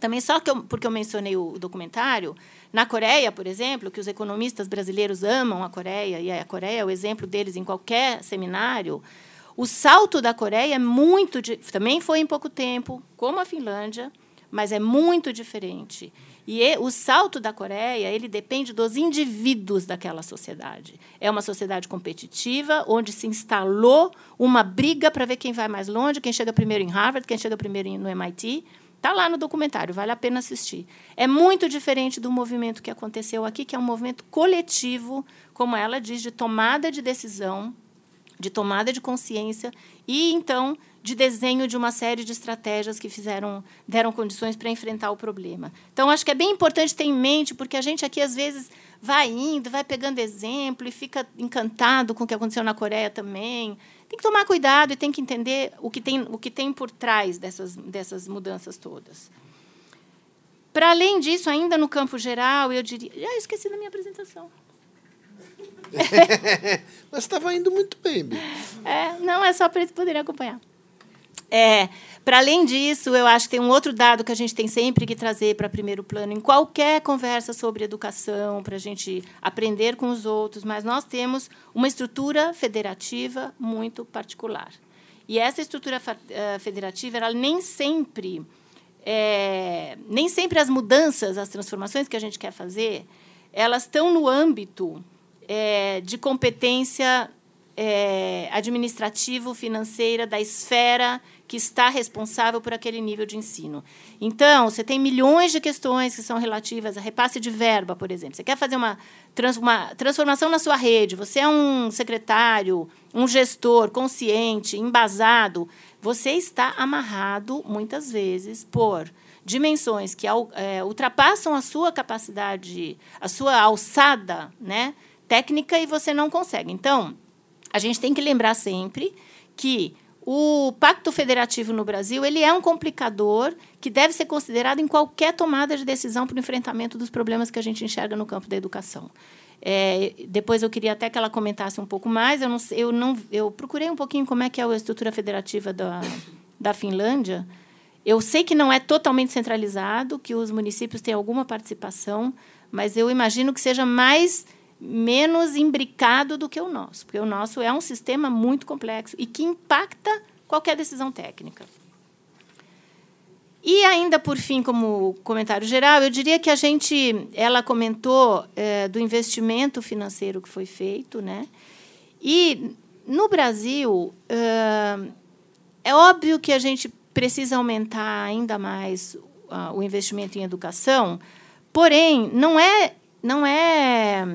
Também só que eu, porque eu mencionei o documentário, na Coreia, por exemplo, que os economistas brasileiros amam a Coreia, e a Coreia é o exemplo deles em qualquer seminário, o salto da Coreia é muito. Também foi em pouco tempo, como a Finlândia, mas é muito diferente. E o salto da Coreia ele depende dos indivíduos daquela sociedade. É uma sociedade competitiva, onde se instalou uma briga para ver quem vai mais longe, quem chega primeiro em Harvard, quem chega primeiro no MIT. Está lá no documentário, vale a pena assistir. É muito diferente do movimento que aconteceu aqui, que é um movimento coletivo, como ela diz, de tomada de decisão, de tomada de consciência e, então, de desenho de uma série de estratégias que fizeram deram condições para enfrentar o problema. Então acho que é bem importante ter em mente, porque a gente aqui às vezes vai indo, vai pegando exemplo e fica encantado com o que aconteceu na Coreia também. Tem que tomar cuidado e tem que entender o que tem o que tem por trás dessas dessas mudanças todas. Para além disso, ainda no campo geral, eu diria, já esqueci da minha apresentação. Mas estava indo muito bem. É, não é só para eles poderem acompanhar. É, para além disso, eu acho que tem um outro dado que a gente tem sempre que trazer para primeiro plano em qualquer conversa sobre educação, para a gente aprender com os outros, mas nós temos uma estrutura federativa muito particular. E essa estrutura eh, federativa, ela nem sempre, é, nem sempre as mudanças, as transformações que a gente quer fazer, elas estão no âmbito é, de competência é, administrativo-financeira da esfera que está responsável por aquele nível de ensino. Então, você tem milhões de questões que são relativas a repasse de verba, por exemplo. Você quer fazer uma, trans, uma transformação na sua rede, você é um secretário, um gestor consciente, embasado, você está amarrado, muitas vezes, por dimensões que é, ultrapassam a sua capacidade, a sua alçada né, técnica e você não consegue. Então, a gente tem que lembrar sempre que o Pacto Federativo no Brasil ele é um complicador que deve ser considerado em qualquer tomada de decisão para o enfrentamento dos problemas que a gente enxerga no campo da educação. É, depois eu queria até que ela comentasse um pouco mais. Eu não, eu não, eu procurei um pouquinho como é que é a estrutura federativa da, da Finlândia. Eu sei que não é totalmente centralizado, que os municípios têm alguma participação, mas eu imagino que seja mais menos imbricado do que o nosso, porque o nosso é um sistema muito complexo e que impacta qualquer decisão técnica. E ainda por fim, como comentário geral, eu diria que a gente, ela comentou é, do investimento financeiro que foi feito, né? E no Brasil é, é óbvio que a gente precisa aumentar ainda mais o investimento em educação, porém não é não é,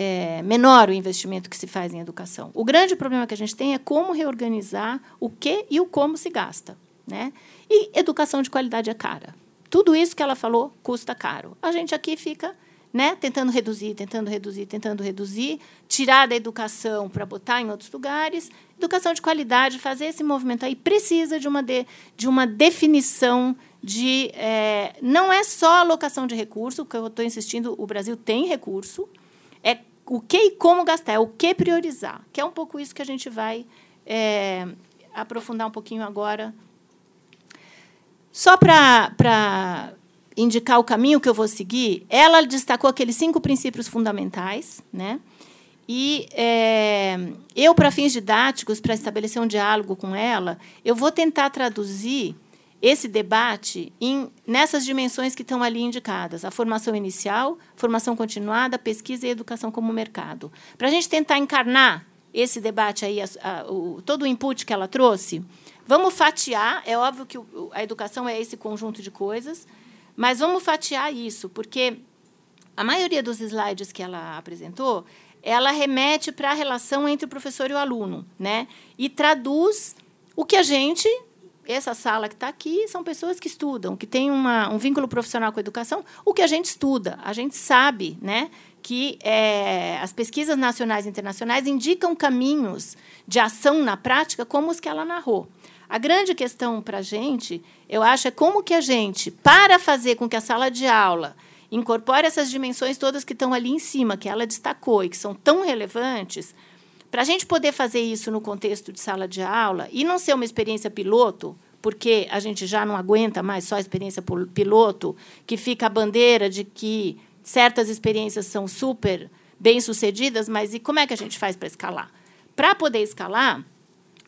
é, menor o investimento que se faz em educação. O grande problema que a gente tem é como reorganizar o que e o como se gasta. Né? E educação de qualidade é cara. Tudo isso que ela falou custa caro. A gente aqui fica né, tentando reduzir, tentando reduzir, tentando reduzir, tirar da educação para botar em outros lugares. Educação de qualidade, fazer esse movimento aí precisa de uma, de, de uma definição de é, não é só alocação de recurso, que eu estou insistindo, o Brasil tem recurso, o que e como gastar, é o que priorizar, que é um pouco isso que a gente vai é, aprofundar um pouquinho agora. Só para indicar o caminho que eu vou seguir, ela destacou aqueles cinco princípios fundamentais, né? E é, eu, para fins didáticos, para estabelecer um diálogo com ela, eu vou tentar traduzir esse debate em, nessas dimensões que estão ali indicadas: a formação inicial, formação continuada, pesquisa e educação como mercado. Para a gente tentar encarnar esse debate aí, a, a, o, todo o input que ela trouxe, vamos fatiar. É óbvio que o, a educação é esse conjunto de coisas, mas vamos fatiar isso, porque a maioria dos slides que ela apresentou, ela remete para a relação entre o professor e o aluno, né? E traduz o que a gente essa sala que está aqui são pessoas que estudam, que têm uma, um vínculo profissional com a educação, o que a gente estuda. A gente sabe né, que é, as pesquisas nacionais e internacionais indicam caminhos de ação na prática como os que ela narrou. A grande questão para a gente, eu acho, é como que a gente, para fazer com que a sala de aula incorpore essas dimensões todas que estão ali em cima, que ela destacou e que são tão relevantes, para a gente poder fazer isso no contexto de sala de aula e não ser uma experiência piloto, porque a gente já não aguenta mais só a experiência piloto, que fica a bandeira de que certas experiências são super bem sucedidas, mas e como é que a gente faz para escalar? Para poder escalar,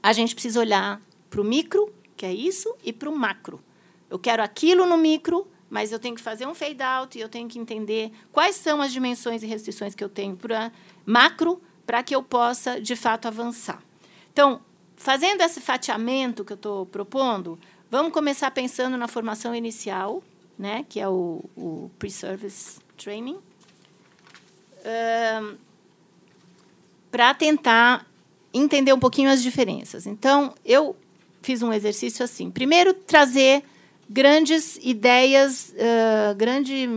a gente precisa olhar para o micro, que é isso, e para o macro. Eu quero aquilo no micro, mas eu tenho que fazer um fade out e eu tenho que entender quais são as dimensões e restrições que eu tenho para macro para que eu possa, de fato, avançar. Então, fazendo esse fatiamento que eu estou propondo, vamos começar pensando na formação inicial, né, que é o, o pre-service training, um, para tentar entender um pouquinho as diferenças. Então, eu fiz um exercício assim. Primeiro, trazer grandes ideias, uh, grande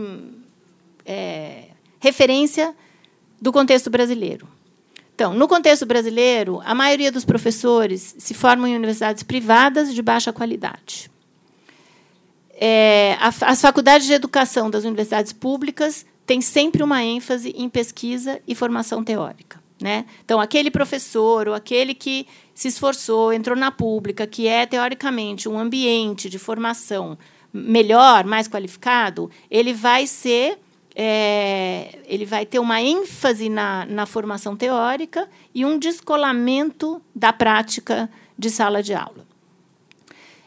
é, referência do contexto brasileiro. Então, no contexto brasileiro, a maioria dos professores se formam em universidades privadas de baixa qualidade. É, as faculdades de educação das universidades públicas têm sempre uma ênfase em pesquisa e formação teórica. Né? Então, aquele professor ou aquele que se esforçou, entrou na pública, que é, teoricamente, um ambiente de formação melhor, mais qualificado, ele vai ser. É, ele vai ter uma ênfase na, na formação teórica e um descolamento da prática de sala de aula.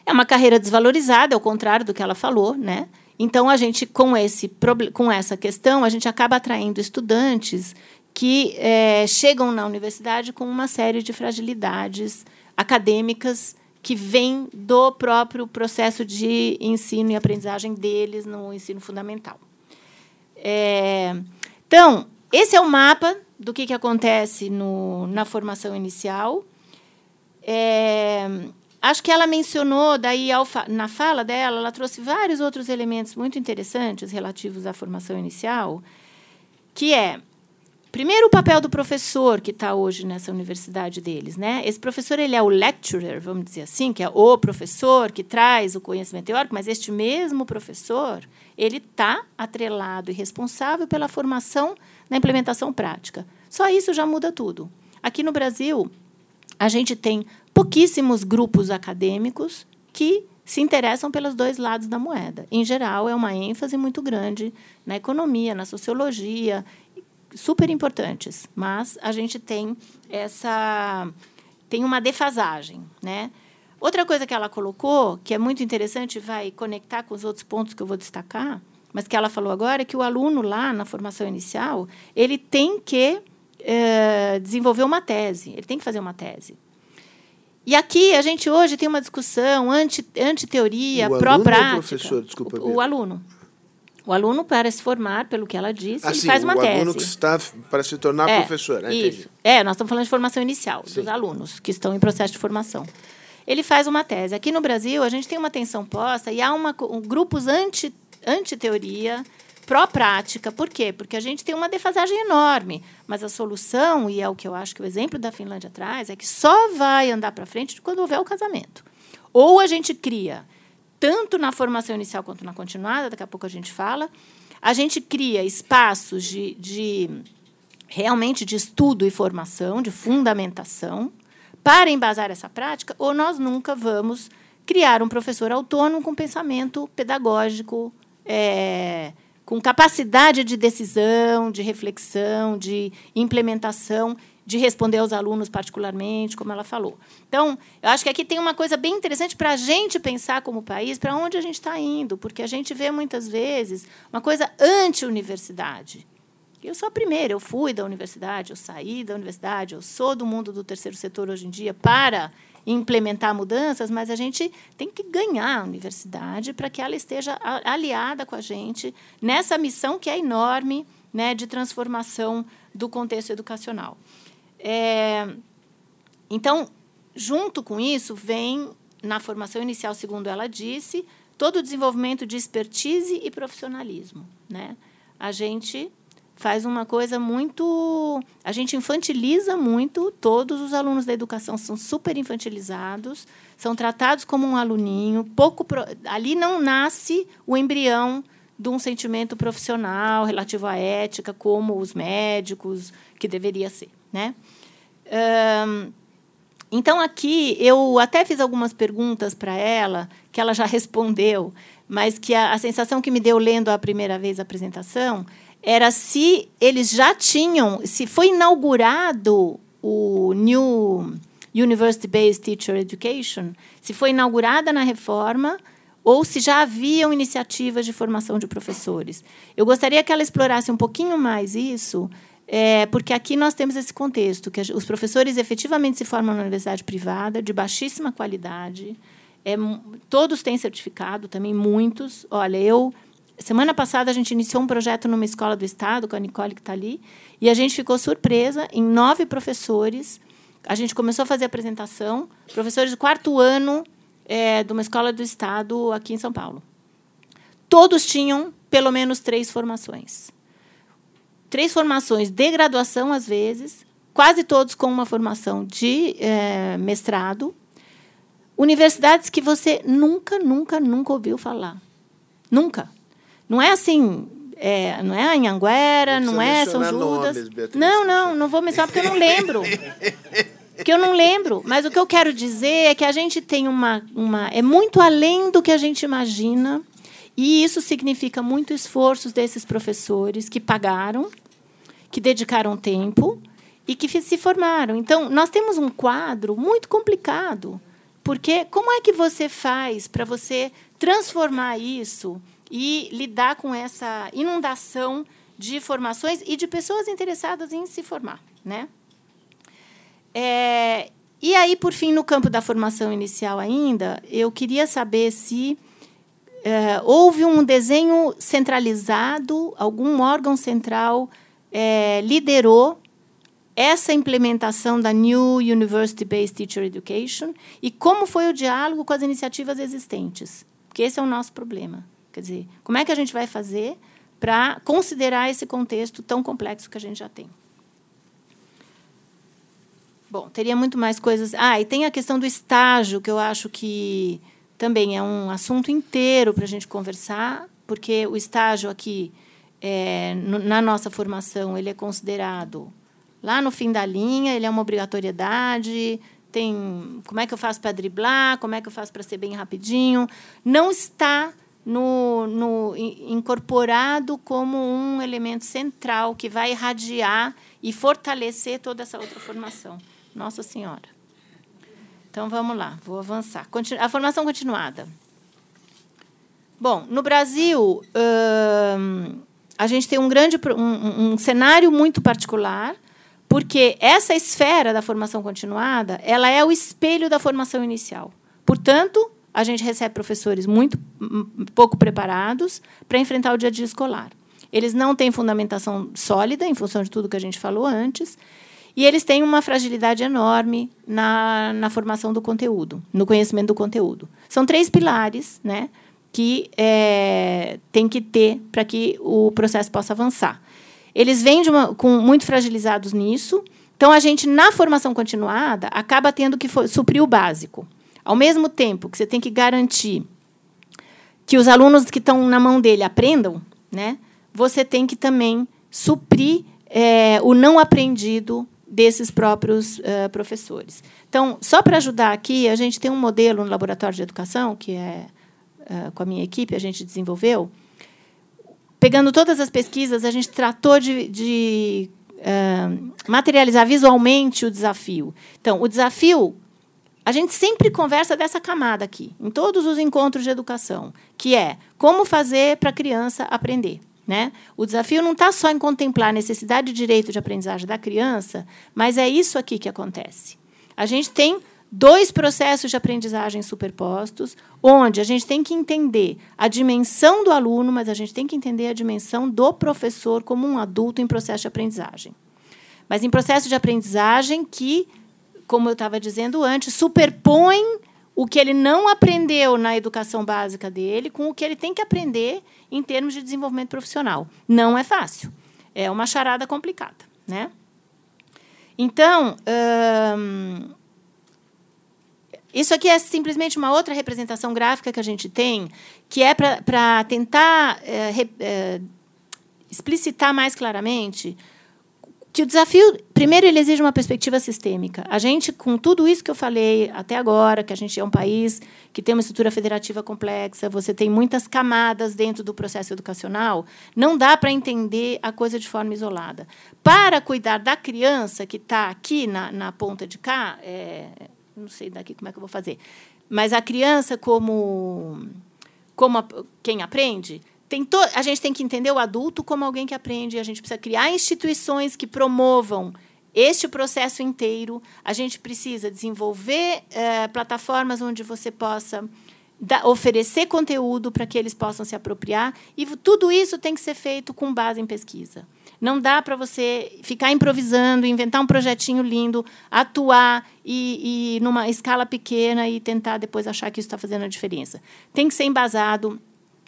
É uma carreira desvalorizada, ao contrário do que ela falou, né? Então a gente com esse com essa questão a gente acaba atraindo estudantes que é, chegam na universidade com uma série de fragilidades acadêmicas que vêm do próprio processo de ensino e aprendizagem deles no ensino fundamental. É, então, esse é o mapa do que, que acontece no, na formação inicial. É, acho que ela mencionou, daí na fala dela, ela trouxe vários outros elementos muito interessantes relativos à formação inicial, que é Primeiro, o papel do professor que está hoje nessa universidade deles. Né? Esse professor ele é o lecturer, vamos dizer assim, que é o professor que traz o conhecimento teórico, mas este mesmo professor ele está atrelado e responsável pela formação na implementação prática. Só isso já muda tudo. Aqui no Brasil, a gente tem pouquíssimos grupos acadêmicos que se interessam pelos dois lados da moeda. Em geral, é uma ênfase muito grande na economia, na sociologia super importantes, mas a gente tem essa tem uma defasagem, né? Outra coisa que ela colocou, que é muito interessante, vai conectar com os outros pontos que eu vou destacar, mas que ela falou agora, é que o aluno lá na formação inicial ele tem que é, desenvolver uma tese, ele tem que fazer uma tese. E aqui a gente hoje tem uma discussão anti, anti-teoria, pró-prática. O professor, desculpa. O, o aluno. O aluno, para se formar, pelo que ela disse, assim, ele faz uma o tese. O aluno que está para se tornar é, professor, né? Isso. É, nós estamos falando de formação inicial, Sim. dos alunos que estão em processo de formação. Ele faz uma tese. Aqui no Brasil, a gente tem uma atenção posta e há uma, um, grupos anti, anti-teoria, pró-prática. Por quê? Porque a gente tem uma defasagem enorme. Mas a solução, e é o que eu acho que o exemplo da Finlândia traz, é que só vai andar para frente quando houver o casamento. Ou a gente cria tanto na formação inicial quanto na continuada, daqui a pouco a gente fala. A gente cria espaços de, de realmente de estudo e formação, de fundamentação, para embasar essa prática, ou nós nunca vamos criar um professor autônomo com pensamento pedagógico, é, com capacidade de decisão, de reflexão, de implementação de responder aos alunos particularmente, como ela falou. Então, eu acho que aqui tem uma coisa bem interessante para a gente pensar como país, para onde a gente está indo, porque a gente vê muitas vezes uma coisa anti-universidade. Eu sou a primeira, eu fui da universidade, eu saí da universidade, eu sou do mundo do terceiro setor hoje em dia para implementar mudanças, mas a gente tem que ganhar a universidade para que ela esteja aliada com a gente nessa missão que é enorme né, de transformação do contexto educacional. É, então, junto com isso, vem, na formação inicial, segundo ela disse, todo o desenvolvimento de expertise e profissionalismo. Né? A gente faz uma coisa muito. A gente infantiliza muito, todos os alunos da educação são super infantilizados, são tratados como um aluninho, pouco. Pro, ali não nasce o embrião de um sentimento profissional relativo à ética, como os médicos, que deveria ser. Né? Então, aqui, eu até fiz algumas perguntas para ela, que ela já respondeu, mas que a, a sensação que me deu lendo a primeira vez a apresentação era se eles já tinham, se foi inaugurado o New University Based Teacher Education, se foi inaugurada na reforma ou se já haviam iniciativas de formação de professores. Eu gostaria que ela explorasse um pouquinho mais isso, é, porque aqui nós temos esse contexto, que os professores efetivamente se formam na universidade privada, de baixíssima qualidade, é, todos têm certificado, também muitos. Olha, eu. Semana passada a gente iniciou um projeto numa escola do Estado, com a Nicole que está ali, e a gente ficou surpresa em nove professores. A gente começou a fazer apresentação, professores do quarto ano é, de uma escola do Estado aqui em São Paulo. Todos tinham pelo menos três formações três formações de graduação, às vezes, quase todos com uma formação de é, mestrado, universidades que você nunca, nunca, nunca ouviu falar. Nunca. Não é assim. É, não é Anhanguera, não, não é São Judas. Nomes, não, não, não vou mencionar porque eu não lembro. porque eu não lembro. Mas o que eu quero dizer é que a gente tem uma, uma. É muito além do que a gente imagina. E isso significa muito esforços desses professores que pagaram, que dedicaram tempo e que se formaram. Então, nós temos um quadro muito complicado. Porque como é que você faz para você transformar isso e lidar com essa inundação de formações e de pessoas interessadas em se formar, né? É, e aí, por fim, no campo da formação inicial ainda, eu queria saber se é, houve um desenho centralizado, algum órgão central é, liderou essa implementação da New University Based Teacher Education e como foi o diálogo com as iniciativas existentes, porque esse é o nosso problema. Quer dizer, como é que a gente vai fazer para considerar esse contexto tão complexo que a gente já tem? Bom, teria muito mais coisas. Ah, e tem a questão do estágio, que eu acho que também é um assunto inteiro para a gente conversar, porque o estágio aqui, é, na nossa formação, ele é considerado lá no fim da linha, ele é uma obrigatoriedade, tem como é que eu faço para driblar, como é que eu faço para ser bem rapidinho. Não está no, no, incorporado como um elemento central que vai irradiar e fortalecer toda essa outra formação. Nossa Senhora. Então vamos lá, vou avançar. Continu a formação continuada. Bom, no Brasil, hum, a gente tem um grande um, um cenário muito particular, porque essa esfera da formação continuada, ela é o espelho da formação inicial. Portanto, a gente recebe professores muito pouco preparados para enfrentar o dia a dia escolar. Eles não têm fundamentação sólida, em função de tudo que a gente falou antes, e eles têm uma fragilidade enorme na, na formação do conteúdo, no conhecimento do conteúdo. São três pilares né, que é, tem que ter para que o processo possa avançar. Eles vêm uma, com, muito fragilizados nisso, então a gente, na formação continuada, acaba tendo que suprir o básico. Ao mesmo tempo que você tem que garantir que os alunos que estão na mão dele aprendam, né, você tem que também suprir é, o não aprendido desses próprios uh, professores. Então, só para ajudar aqui, a gente tem um modelo no laboratório de educação que é uh, com a minha equipe a gente desenvolveu. Pegando todas as pesquisas, a gente tratou de, de uh, materializar visualmente o desafio. Então, o desafio a gente sempre conversa dessa camada aqui, em todos os encontros de educação, que é como fazer para a criança aprender. Né? O desafio não está só em contemplar a necessidade e direito de aprendizagem da criança, mas é isso aqui que acontece. A gente tem dois processos de aprendizagem superpostos, onde a gente tem que entender a dimensão do aluno, mas a gente tem que entender a dimensão do professor como um adulto em processo de aprendizagem. Mas em processo de aprendizagem que como eu estava dizendo antes, superpõe o que ele não aprendeu na educação básica dele com o que ele tem que aprender em termos de desenvolvimento profissional. Não é fácil. É uma charada complicada. Né? Então, hum, isso aqui é simplesmente uma outra representação gráfica que a gente tem, que é para tentar é, é, explicitar mais claramente que o desafio, primeiro, ele exige uma perspectiva sistêmica. A gente, com tudo isso que eu falei até agora, que a gente é um país que tem uma estrutura federativa complexa, você tem muitas camadas dentro do processo educacional, não dá para entender a coisa de forma isolada. Para cuidar da criança que está aqui na, na ponta de cá, é, não sei daqui como é que eu vou fazer, mas a criança como, como a, quem aprende, tem to, a gente tem que entender o adulto como alguém que aprende, a gente precisa criar instituições que promovam este processo inteiro, a gente precisa desenvolver eh, plataformas onde você possa da, oferecer conteúdo para que eles possam se apropriar, e tudo isso tem que ser feito com base em pesquisa. Não dá para você ficar improvisando, inventar um projetinho lindo, atuar e, e numa escala pequena e tentar depois achar que isso está fazendo a diferença. Tem que ser embasado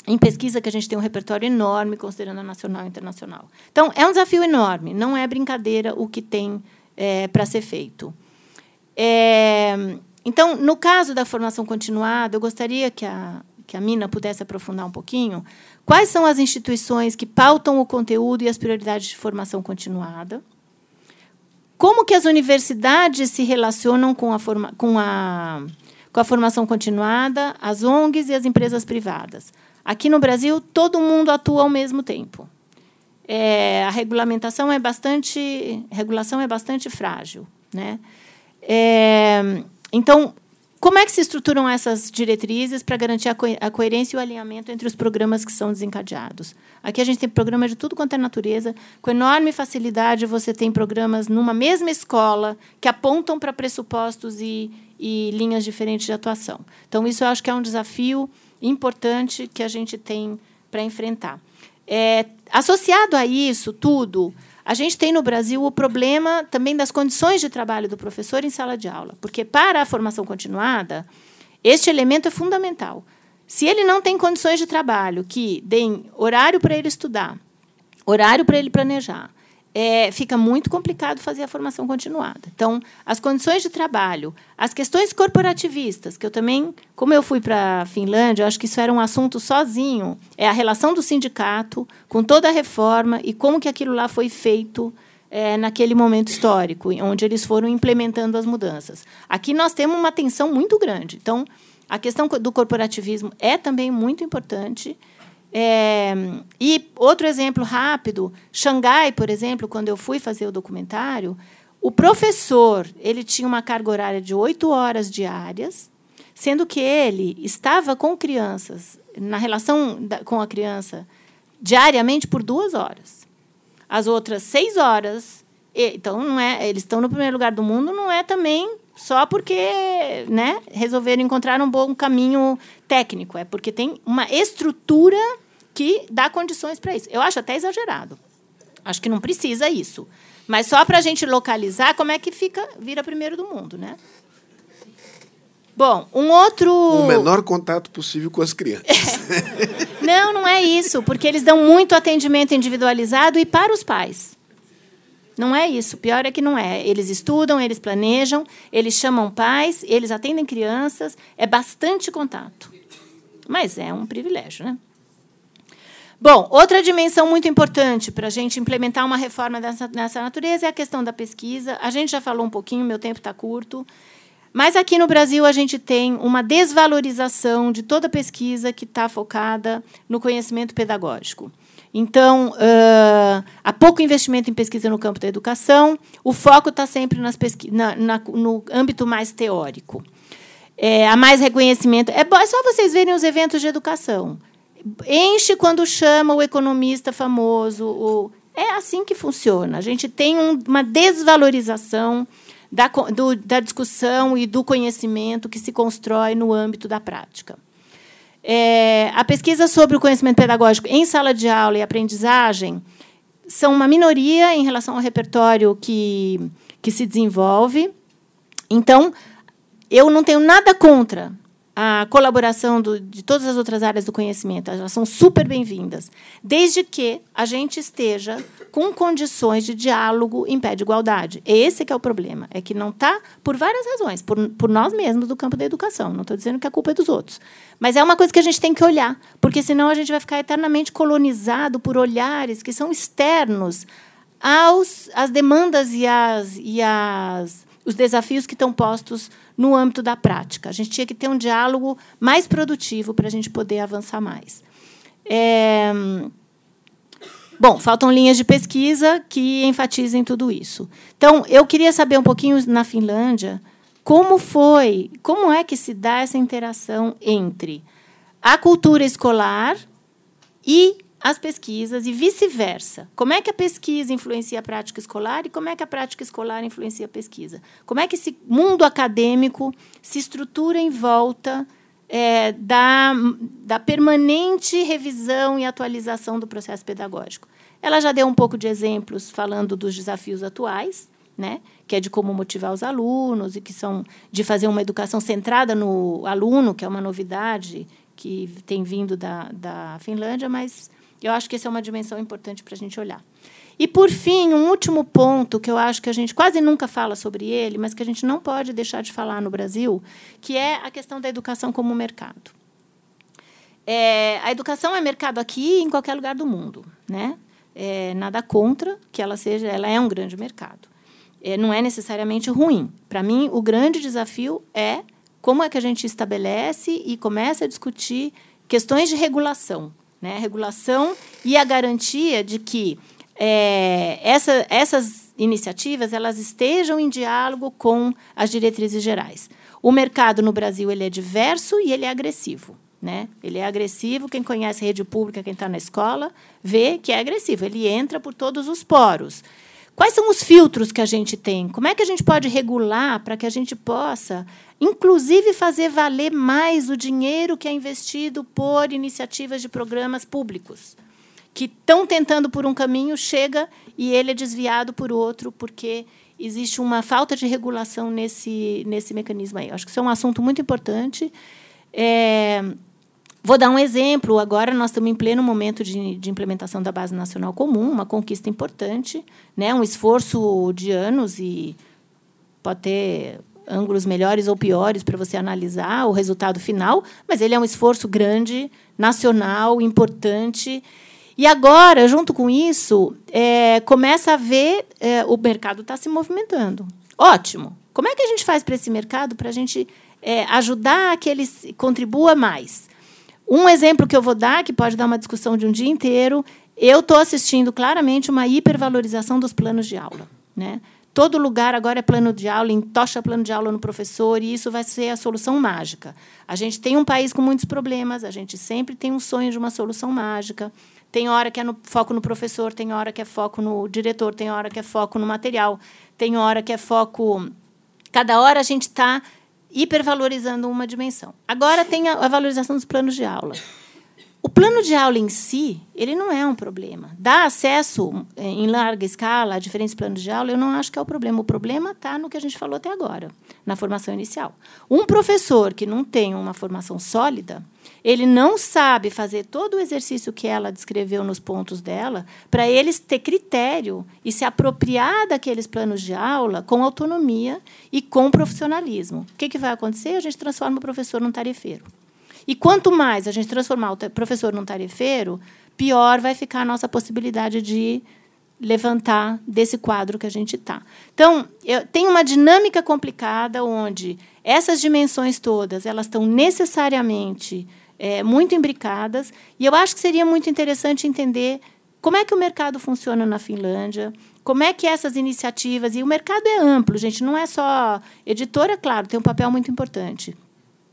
em pesquisa que a gente tem um repertório enorme, considerando a nacional e internacional. Então, é um desafio enorme, não é brincadeira o que tem é, para ser feito. É, então, no caso da formação continuada, eu gostaria que a, que a Mina pudesse aprofundar um pouquinho, quais são as instituições que pautam o conteúdo e as prioridades de formação continuada? Como que as universidades se relacionam com a, forma, com a, com a formação continuada, as ONGs e as empresas privadas? Aqui no Brasil, todo mundo atua ao mesmo tempo. É, a regulamentação é bastante, regulação é bastante frágil, né? É, então, como é que se estruturam essas diretrizes para garantir a, co a, coerência e o alinhamento entre os programas que são desencadeados? Aqui a gente tem programas de tudo quanto é natureza. Com enorme facilidade, você tem programas numa mesma escola que apontam para pressupostos e, e linhas diferentes de atuação. Então, isso eu acho que é um desafio importante que a gente tem para enfrentar. É, associado a isso tudo, a gente tem no Brasil o problema também das condições de trabalho do professor em sala de aula, porque para a formação continuada, este elemento é fundamental. Se ele não tem condições de trabalho que deem horário para ele estudar, horário para ele planejar, é, fica muito complicado fazer a formação continuada. Então, as condições de trabalho, as questões corporativistas, que eu também, como eu fui para a Finlândia, eu acho que isso era um assunto sozinho, é a relação do sindicato com toda a reforma e como que aquilo lá foi feito é, naquele momento histórico, onde eles foram implementando as mudanças. Aqui nós temos uma tensão muito grande. Então, a questão do corporativismo é também muito importante. É, e outro exemplo rápido, Xangai, por exemplo, quando eu fui fazer o documentário, o professor ele tinha uma carga horária de oito horas diárias, sendo que ele estava com crianças, na relação da, com a criança, diariamente por duas horas. As outras seis horas. Então, não é, eles estão no primeiro lugar do mundo, não é também só porque né, resolveram encontrar um bom caminho técnico, é porque tem uma estrutura que dá condições para isso. Eu acho até exagerado. Acho que não precisa isso. Mas só para a gente localizar como é que fica, vira primeiro do mundo, né? Bom, um outro. O menor contato possível com as crianças. não, não é isso, porque eles dão muito atendimento individualizado e para os pais. Não é isso. Pior é que não é. Eles estudam, eles planejam, eles chamam pais, eles atendem crianças. É bastante contato. Mas é um privilégio, né? Bom, outra dimensão muito importante para a gente implementar uma reforma dessa, dessa natureza é a questão da pesquisa. A gente já falou um pouquinho, meu tempo está curto. Mas aqui no Brasil a gente tem uma desvalorização de toda pesquisa que está focada no conhecimento pedagógico. Então, uh, há pouco investimento em pesquisa no campo da educação, o foco está sempre nas na, na, no âmbito mais teórico. É, há mais reconhecimento. É, é só vocês verem os eventos de educação. Enche quando chama o economista famoso. O, é assim que funciona. A gente tem um, uma desvalorização da, do, da discussão e do conhecimento que se constrói no âmbito da prática. É, a pesquisa sobre o conhecimento pedagógico em sala de aula e aprendizagem são uma minoria em relação ao repertório que, que se desenvolve. Então, eu não tenho nada contra a colaboração do, de todas as outras áreas do conhecimento. Elas são super bem-vindas, desde que a gente esteja com condições de diálogo em pé de igualdade. Esse que é o problema, é que não está por várias razões, por, por nós mesmos do campo da educação. Não estou dizendo que a culpa é dos outros, mas é uma coisa que a gente tem que olhar, porque senão a gente vai ficar eternamente colonizado por olhares que são externos aos às demandas e as e as os desafios que estão postos no âmbito da prática. A gente tinha que ter um diálogo mais produtivo para a gente poder avançar mais. É... Bom, faltam linhas de pesquisa que enfatizem tudo isso. Então, eu queria saber um pouquinho na Finlândia como foi, como é que se dá essa interação entre a cultura escolar e as pesquisas e vice-versa. Como é que a pesquisa influencia a prática escolar e como é que a prática escolar influencia a pesquisa? Como é que esse mundo acadêmico se estrutura em volta é, da, da permanente revisão e atualização do processo pedagógico? Ela já deu um pouco de exemplos falando dos desafios atuais, né? que é de como motivar os alunos e que são de fazer uma educação centrada no aluno, que é uma novidade que tem vindo da, da Finlândia, mas eu acho que essa é uma dimensão importante para a gente olhar. E, por fim, um último ponto que eu acho que a gente quase nunca fala sobre ele, mas que a gente não pode deixar de falar no Brasil, que é a questão da educação como mercado. É, a educação é mercado aqui e em qualquer lugar do mundo, né? É, nada contra que ela seja, ela é um grande mercado. É, não é necessariamente ruim. Para mim, o grande desafio é como é que a gente estabelece e começa a discutir questões de regulação, né? Regulação e a garantia de que é, essa, essas iniciativas elas estejam em diálogo com as diretrizes gerais. O mercado no Brasil ele é diverso e ele é agressivo. Né? Ele é agressivo. Quem conhece rede pública, quem está na escola, vê que é agressivo. Ele entra por todos os poros. Quais são os filtros que a gente tem? Como é que a gente pode regular para que a gente possa, inclusive, fazer valer mais o dinheiro que é investido por iniciativas de programas públicos? Que estão tentando por um caminho, chega e ele é desviado por outro, porque existe uma falta de regulação nesse, nesse mecanismo aí. acho que isso é um assunto muito importante. É, Vou dar um exemplo. Agora nós estamos em pleno momento de, de, implementação da Base Nacional Comum, uma conquista importante, né? um esforço de anos e pode ter ângulos melhores ou piores para você analisar o resultado final, mas ele é um esforço grande, nacional, importante. E agora, junto com isso, é, começa a ver é, o mercado está se movimentando. Ótimo. Como é que a gente faz para esse mercado para a gente é, ajudar que ele contribua mais? Um exemplo que eu vou dar, que pode dar uma discussão de um dia inteiro, eu estou assistindo claramente uma hipervalorização dos planos de aula. Né? Todo lugar agora é plano de aula, entocha plano de aula no professor, e isso vai ser a solução mágica. A gente tem um país com muitos problemas, a gente sempre tem um sonho de uma solução mágica. Tem hora que é no, foco no professor, tem hora que é foco no diretor, tem hora que é foco no material, tem hora que é foco. Cada hora a gente está hipervalorizando uma dimensão. Agora tem a, a valorização dos planos de aula. O plano de aula em si, ele não é um problema. Dar acesso eh, em larga escala a diferentes planos de aula, eu não acho que é o problema. O problema está no que a gente falou até agora, na formação inicial. Um professor que não tem uma formação sólida, ele não sabe fazer todo o exercício que ela descreveu nos pontos dela, para eles ter critério e se apropriar daqueles planos de aula com autonomia e com profissionalismo. O que, que vai acontecer? A gente transforma o professor num tarefeiro. E quanto mais a gente transformar o professor num tarefeiro, pior vai ficar a nossa possibilidade de levantar desse quadro que a gente está. Então, eu, tem uma dinâmica complicada onde essas dimensões todas elas estão necessariamente é, muito imbricadas e eu acho que seria muito interessante entender como é que o mercado funciona na Finlândia, como é que essas iniciativas e o mercado é amplo, gente, não é só editora, claro, tem um papel muito importante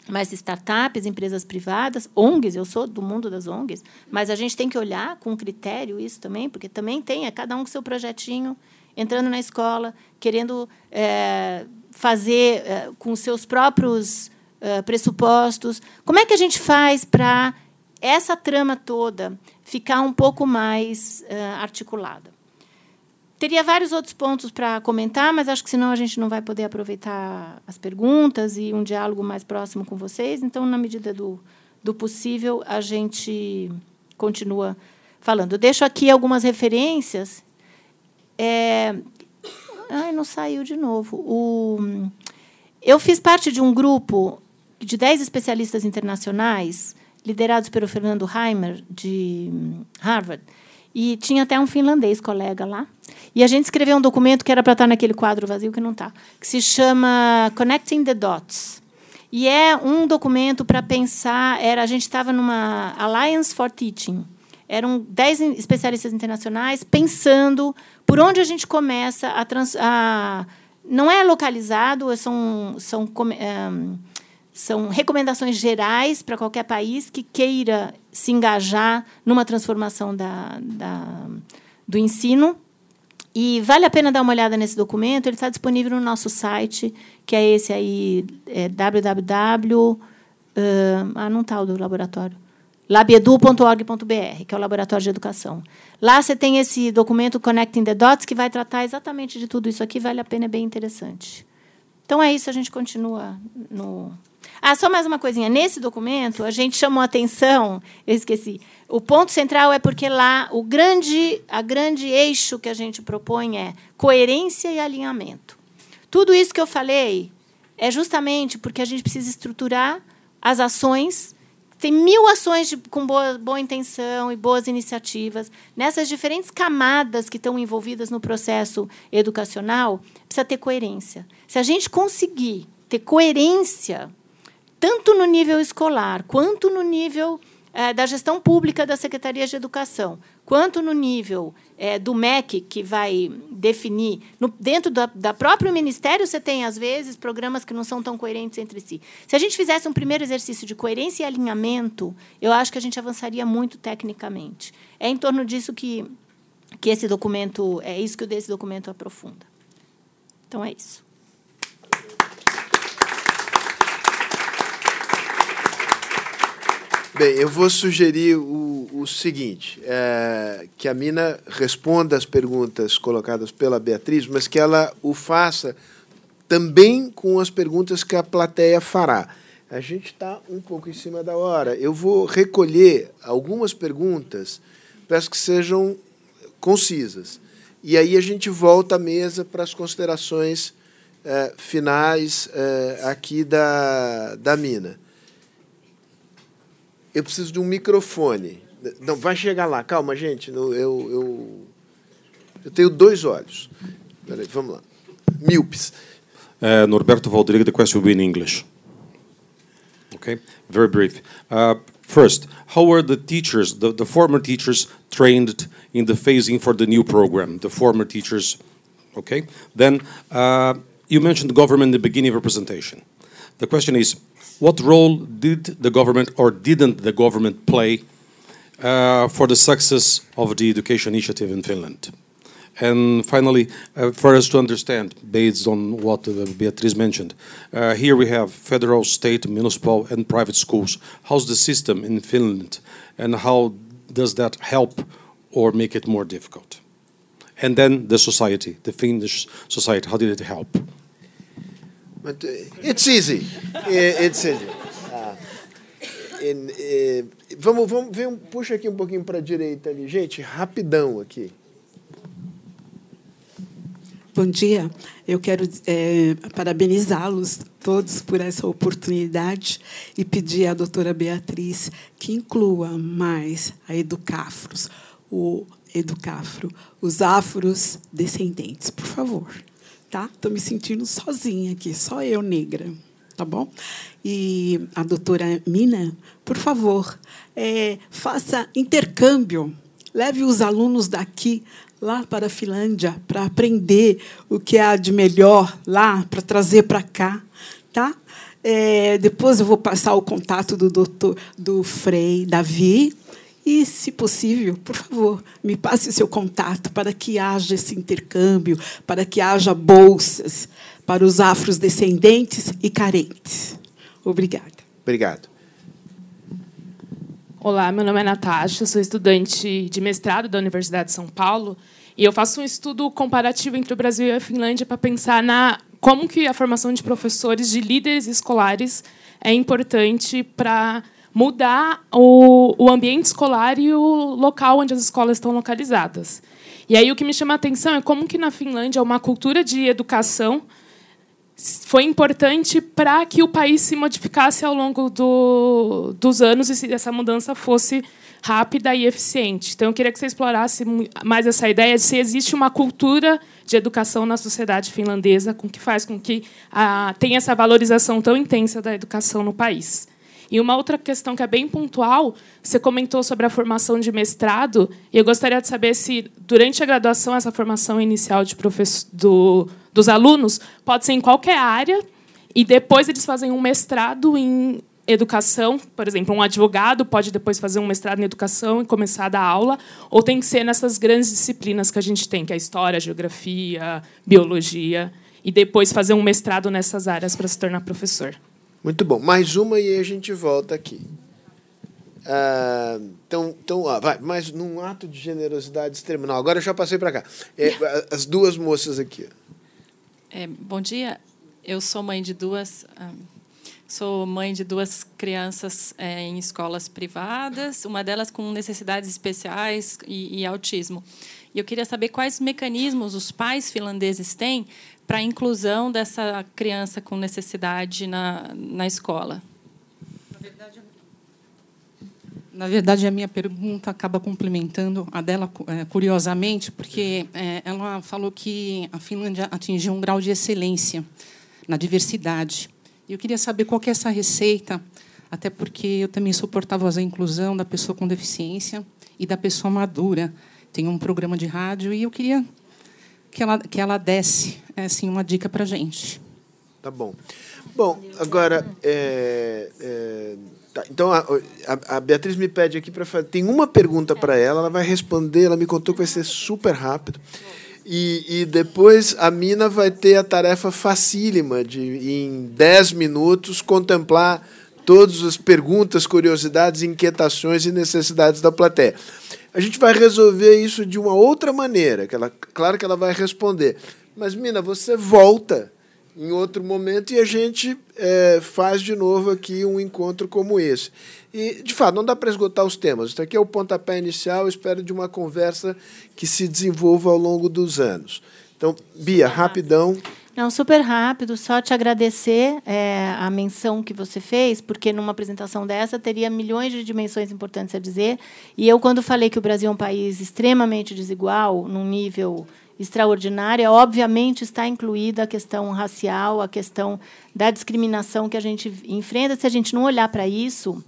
mas startups, empresas privadas, ONGs, eu sou do mundo das ONGs, mas a gente tem que olhar com critério isso também, porque também tem, é cada um com seu projetinho, entrando na escola, querendo é, fazer é, com seus próprios é, pressupostos. Como é que a gente faz para essa trama toda ficar um pouco mais articulada? Teria vários outros pontos para comentar, mas acho que senão a gente não vai poder aproveitar as perguntas e um diálogo mais próximo com vocês. Então, na medida do, do possível, a gente continua falando. Eu deixo aqui algumas referências. É... Ai, não saiu de novo. O... Eu fiz parte de um grupo de 10 especialistas internacionais, liderados pelo Fernando Heimer, de Harvard, e tinha até um finlandês colega lá. E a gente escreveu um documento que era para estar naquele quadro vazio que não está, que se chama Connecting the Dots. E é um documento para pensar. Era a gente estava numa Alliance for Teaching. Eram dez especialistas internacionais pensando por onde a gente começa a, trans, a não é localizado, são são um, são recomendações gerais para qualquer país que queira se engajar numa transformação da, da, do ensino. E vale a pena dar uma olhada nesse documento, ele está disponível no nosso site, que é esse aí, é www. Uh, ah, não está o do laboratório. labiedu.org.br, que é o laboratório de educação. Lá você tem esse documento Connecting the Dots, que vai tratar exatamente de tudo isso aqui, vale a pena, é bem interessante. Então é isso, a gente continua no, ah, só mais uma coisinha. Nesse documento, a gente chamou a atenção, eu esqueci. O ponto central é porque lá o grande, a grande eixo que a gente propõe é coerência e alinhamento. Tudo isso que eu falei é justamente porque a gente precisa estruturar as ações tem mil ações de, com boa, boa intenção e boas iniciativas. Nessas diferentes camadas que estão envolvidas no processo educacional, precisa ter coerência. Se a gente conseguir ter coerência, tanto no nível escolar, quanto no nível é, da gestão pública da Secretaria de Educação, quanto no nível é, do MEC, que vai definir. No, dentro da, da próprio Ministério, você tem, às vezes, programas que não são tão coerentes entre si. Se a gente fizesse um primeiro exercício de coerência e alinhamento, eu acho que a gente avançaria muito tecnicamente. É em torno disso que, que esse documento, é isso que o desse documento aprofunda. Então, é isso. Bem, eu vou sugerir o, o seguinte: é, que a Mina responda as perguntas colocadas pela Beatriz, mas que ela o faça também com as perguntas que a plateia fará. A gente está um pouco em cima da hora. Eu vou recolher algumas perguntas, peço que sejam concisas. E aí a gente volta à mesa para as considerações é, finais é, aqui da, da Mina eu preciso de um microfone. Não, vai chegar lá. Calma, gente. Eu, eu, eu tenho dois olhos. Peraí, vamos lá. Míopes. Uh, Norberto Valdriga, the question will be in English. Okay, very brief. Uh, first, how were the teachers, the, the former teachers, trained in the phasing for the new program? The former teachers, okay? Then, uh, you mentioned government in the beginning of your presentation. The question is, what role did the government or didn't the government play uh, for the success of the education initiative in Finland? And finally, uh, for us to understand, based on what uh, Beatrice mentioned, uh, here we have federal, state, municipal, and private schools. How's the system in Finland, and how does that help or make it more difficult? And then the society, the Finnish society, how did it help? But uh, it's easy. It's easy. Ah. Eh, vamos, vamos ver, um, puxa aqui um pouquinho para a direita ali. Gente, rapidão aqui. Bom dia. Eu quero é, parabenizá-los todos por essa oportunidade e pedir à doutora Beatriz que inclua mais a Educafros, o Educafro, os afros descendentes, por favor tá? Estou me sentindo sozinha aqui, só eu negra, tá bom? E a doutora Mina, por favor, é, faça intercâmbio, leve os alunos daqui lá para a Finlândia para aprender o que há de melhor lá para trazer para cá, tá? É, depois eu vou passar o contato do doutor do Frei Davi e, se possível, por favor, me passe seu contato para que haja esse intercâmbio, para que haja bolsas para os afrodescendentes e carentes. Obrigada. Obrigado. Olá, meu nome é Natasha, sou estudante de mestrado da Universidade de São Paulo e eu faço um estudo comparativo entre o Brasil e a Finlândia para pensar na como que a formação de professores, de líderes escolares é importante para mudar o, o ambiente escolar e o local onde as escolas estão localizadas. E aí o que me chama a atenção é como que na Finlândia uma cultura de educação foi importante para que o país se modificasse ao longo do, dos anos e se essa mudança fosse rápida e eficiente. Então, eu queria que você explorasse mais essa ideia de se existe uma cultura de educação na sociedade finlandesa com que faz com que a, tenha essa valorização tão intensa da educação no país. E uma outra questão que é bem pontual, você comentou sobre a formação de mestrado, e eu gostaria de saber se, durante a graduação, essa formação inicial de do, dos alunos pode ser em qualquer área, e depois eles fazem um mestrado em educação, por exemplo, um advogado pode depois fazer um mestrado em educação e começar a dar aula, ou tem que ser nessas grandes disciplinas que a gente tem, que é história, geografia, biologia, e depois fazer um mestrado nessas áreas para se tornar professor. Muito bom. Mais uma e a gente volta aqui. Ah, então, então vai, mas num ato de generosidade extrema. Não, agora eu já passei para cá. É, as duas moças aqui. É, bom dia. Eu sou mãe de duas. Ah, sou mãe de duas crianças é, em escolas privadas, uma delas com necessidades especiais e, e autismo. E eu queria saber quais mecanismos os pais finlandeses têm para a inclusão dessa criança com necessidade na, na escola? Na verdade, a minha pergunta acaba complementando a dela, é, curiosamente, porque é, ela falou que a Finlândia atingiu um grau de excelência na diversidade. E eu queria saber qual é essa receita, até porque eu também sou porta-voz da inclusão da pessoa com deficiência e da pessoa madura. Tenho um programa de rádio e eu queria que ela, que ela desse assim, uma dica para a gente. Tá bom. Bom, agora, é, é, tá, então a, a, a, Beatriz me pede aqui para fazer. Tem uma pergunta para ela, ela vai responder. Ela me contou que vai ser super rápido. E, e depois a Mina vai ter a tarefa facílima de, em 10 minutos, contemplar todas as perguntas, curiosidades, inquietações e necessidades da plateia. A gente vai resolver isso de uma outra maneira, que ela, claro que ela vai responder. Mas, Mina, você volta em outro momento e a gente é, faz de novo aqui um encontro como esse. E, de fato, não dá para esgotar os temas. Isso aqui é o pontapé inicial, espero de uma conversa que se desenvolva ao longo dos anos. Então, Bia, rapidão. Não, super rápido, só te agradecer é, a menção que você fez, porque numa apresentação dessa teria milhões de dimensões importantes a dizer. E eu, quando falei que o Brasil é um país extremamente desigual, num nível extraordinária, obviamente está incluída a questão racial, a questão da discriminação que a gente enfrenta. Se a gente não olhar para isso,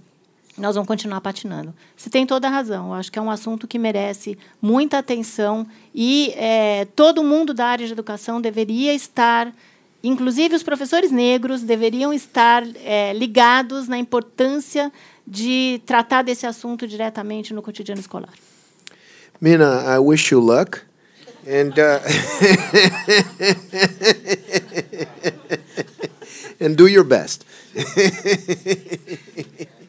nós vamos continuar patinando. Você tem toda a razão. Eu acho que é um assunto que merece muita atenção e é, todo mundo da área de educação deveria estar, inclusive os professores negros, deveriam estar é, ligados na importância de tratar desse assunto diretamente no cotidiano escolar. Mina, I wish you luck. and uh, and do your best.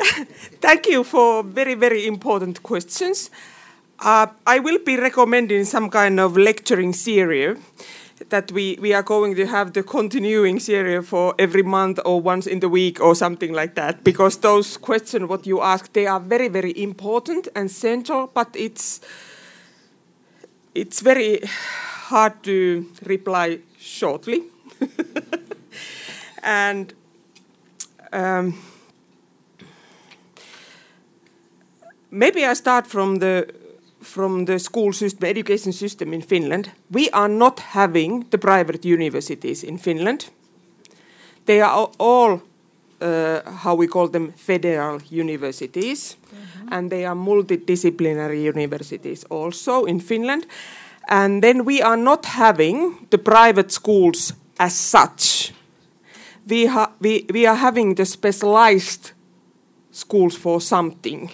Thank you for very very important questions. Uh, I will be recommending some kind of lecturing series that we, we are going to have the continuing series for every month or once in the week or something like that because those questions what you ask they are very very important and central but it's it's very hard to reply shortly. and um, maybe I start from the from the school system, education system in Finland. We are not having the private universities in Finland. They are all uh, how we call them federal universities, mm-hmm. and they are multidisciplinary universities also in Finland. And then we are not having the private schools as such. We, we, we are having the specialized schools for something,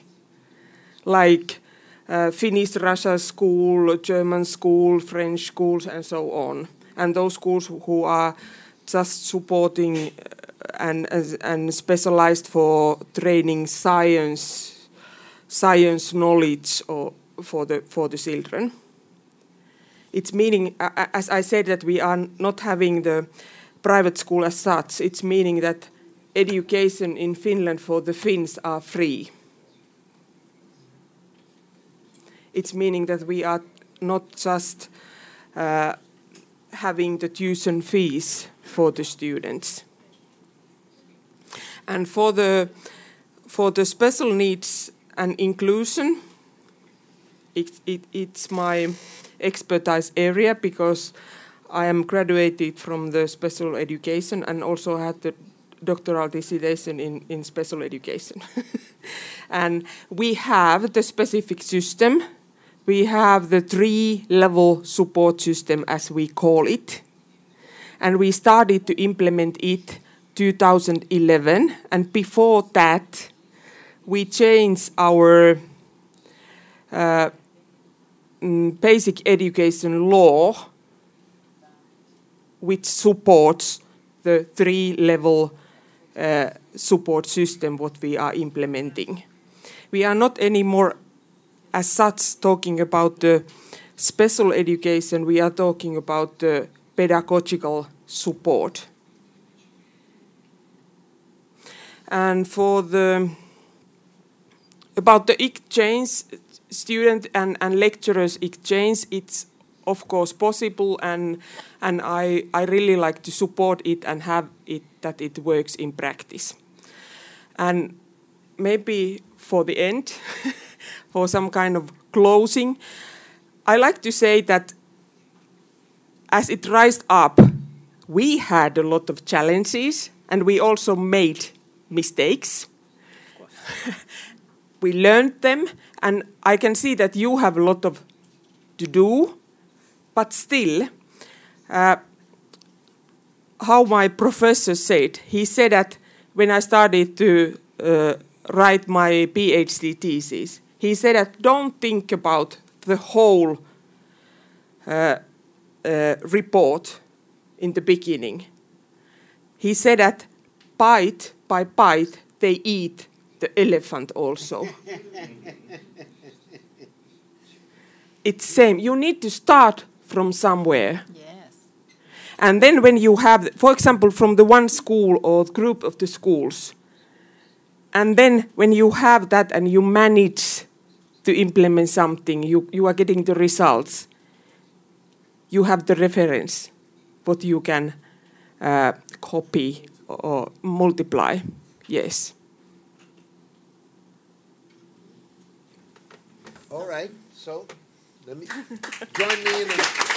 like uh, Finnish Russia school, German school, French schools, and so on. And those schools who are just supporting and and specialized for training science science knowledge or for the for the children. It's meaning, as I said, that we are not having the private school as such. It's meaning that education in Finland for the Finns are free. It's meaning that we are not just uh, having the tuition fees for the students. And for the for the special needs and inclusion, it, it, it's my expertise area because I am graduated from the special education and also had the doctoral dissertation in, in special education. and we have the specific system. We have the three level support system, as we call it. And we started to implement it 2011, and before that, we changed our uh, mm, basic education law, which supports the three-level uh, support system what we are implementing. We are not anymore, as such, talking about the special education. We are talking about the pedagogical support And for the about the exchange, student and, and lecturers exchange, it's of course possible, and and I I really like to support it and have it that it works in practice. And maybe for the end, for some kind of closing, I like to say that as it rised up, we had a lot of challenges and we also made mistakes. we learned them, and I can see that you have a lot of to do, but still, uh, how my professor said, he said that when I started to uh, write my PhD thesis, he said that don't think about the whole uh, uh, report in the beginning. He said that bite by bite they eat the elephant also. it's same. You need to start from somewhere. Yes. And then when you have, for example, from the one school or group of the schools, and then when you have that and you manage to implement something, you, you are getting the results, you have the reference, what you can uh, copy or multiply. Yes. All right, so let me join me in.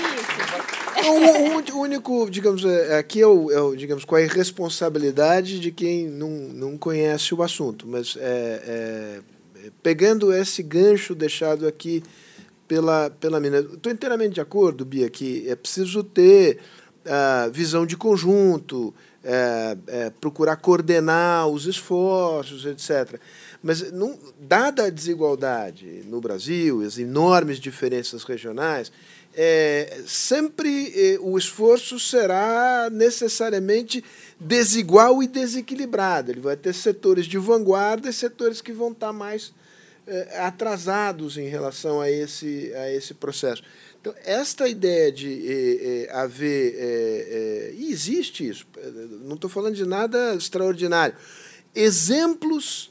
Isso. O, o- o único, digamos, é, aqui é o, é o, digamos, com a irresponsabilidade de quem não, não conhece o assunto, mas é, é, é, pegando esse gancho deixado aqui pela, pela mina, estou inteiramente de acordo, Bia, que é preciso ter ah, visão de conjunto, é, é, procurar coordenar os esforços, etc. Mas, não, dada a desigualdade no Brasil, as enormes diferenças regionais, é, sempre eh, o esforço será necessariamente desigual e desequilibrado. Ele vai ter setores de vanguarda e setores que vão estar mais eh, atrasados em relação a esse, a esse processo. Então, esta ideia de eh, eh, haver. eh, e existe isso, não estou falando de nada extraordinário. Exemplos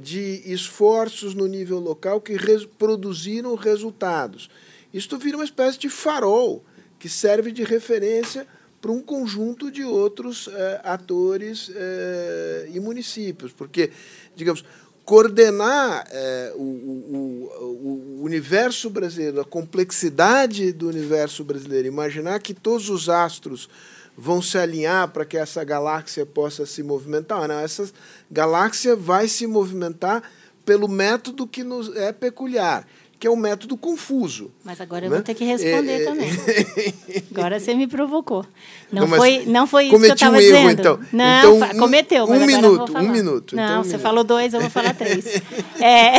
de esforços no nível local que res- produziram resultados. Isto vira uma espécie de farol que serve de referência para um conjunto de outros eh, atores eh, e municípios, porque, digamos, coordenar eh, o, o- o- universo brasileiro, a complexidade do universo brasileiro, imaginar que todos os astros vão se alinhar para que essa galáxia possa se movimentar. Não, essa galáxia vai se movimentar pelo método que nos é peculiar, que é o método confuso. Mas agora eu né? vou ter que responder É, é, também. Agora você me provocou. Não, Não, foi, não foi isso que eu cometi um estava erro, dizendo. então. Não, Então, um- cometeu, um eu minuto, vou um minuto, Não, então um você minuto. falou dois, eu vou falar três. É,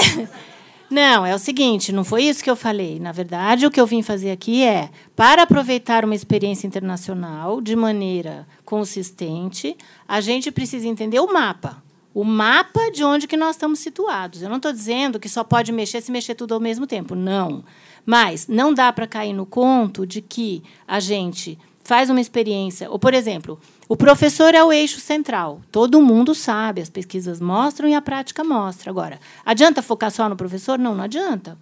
não, é o seguinte, não foi isso que eu falei. Na verdade, o que eu vim fazer aqui é, para aproveitar uma experiência internacional de maneira consistente, a gente precisa entender o mapa. O mapa de onde que nós estamos situados. Eu não estou dizendo que só pode mexer se mexer tudo ao mesmo tempo. Não. Mas não dá para cair no conto de que a gente faz uma experiência. Ou, por exemplo, o professor é o eixo central. Todo mundo sabe, as pesquisas mostram e a prática mostra. Agora, adianta focar só no professor? Não, não adianta.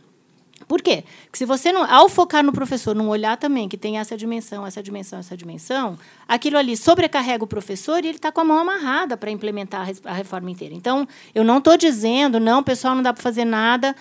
Por quê? Porque se você, não, ao focar no professor, não olhar também que tem essa dimensão, essa dimensão, essa dimensão, aquilo ali sobrecarrega o professor e ele está com a mão amarrada para implementar a reforma inteira. Então, eu não estou dizendo, não, pessoal, não dá para fazer nada.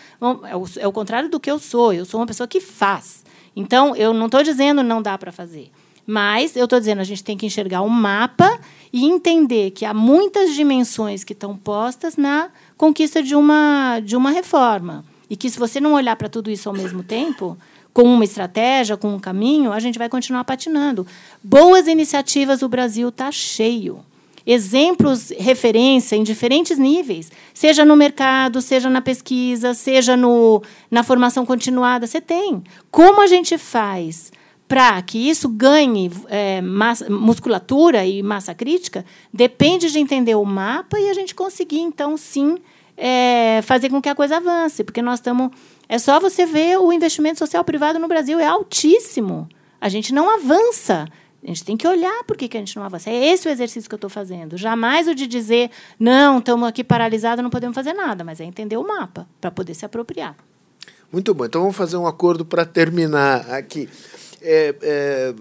É o, é o contrário do que eu sou. Eu sou uma pessoa que faz. Então, eu não estou dizendo não dá para fazer. Mas eu estou dizendo, a gente tem que enxergar o mapa e entender que há muitas dimensões que estão postas na conquista de uma, de uma reforma. E que se você não olhar para tudo isso ao mesmo tempo, com uma estratégia, com um caminho, a gente vai continuar patinando. Boas iniciativas, o Brasil está cheio. Exemplos, referência em diferentes níveis, seja no mercado, seja na pesquisa, seja no, na formação continuada, você tem. Como a gente faz para que isso ganhe é, massa- musculatura e massa crítica, depende de entender o mapa e a gente conseguir, então, sim, é, fazer com que a coisa avance. Porque nós estamos. É só você ver o investimento social privado no Brasil, é altíssimo. A gente não avança. A gente tem que olhar por que, que a gente não avança. É esse o exercício que eu estou fazendo. Jamais o de dizer, não, estamos aqui paralisados, não podemos fazer nada, mas é entender o mapa para poder se apropriar. Muito bom. Então vamos fazer um acordo para terminar aqui. É, é,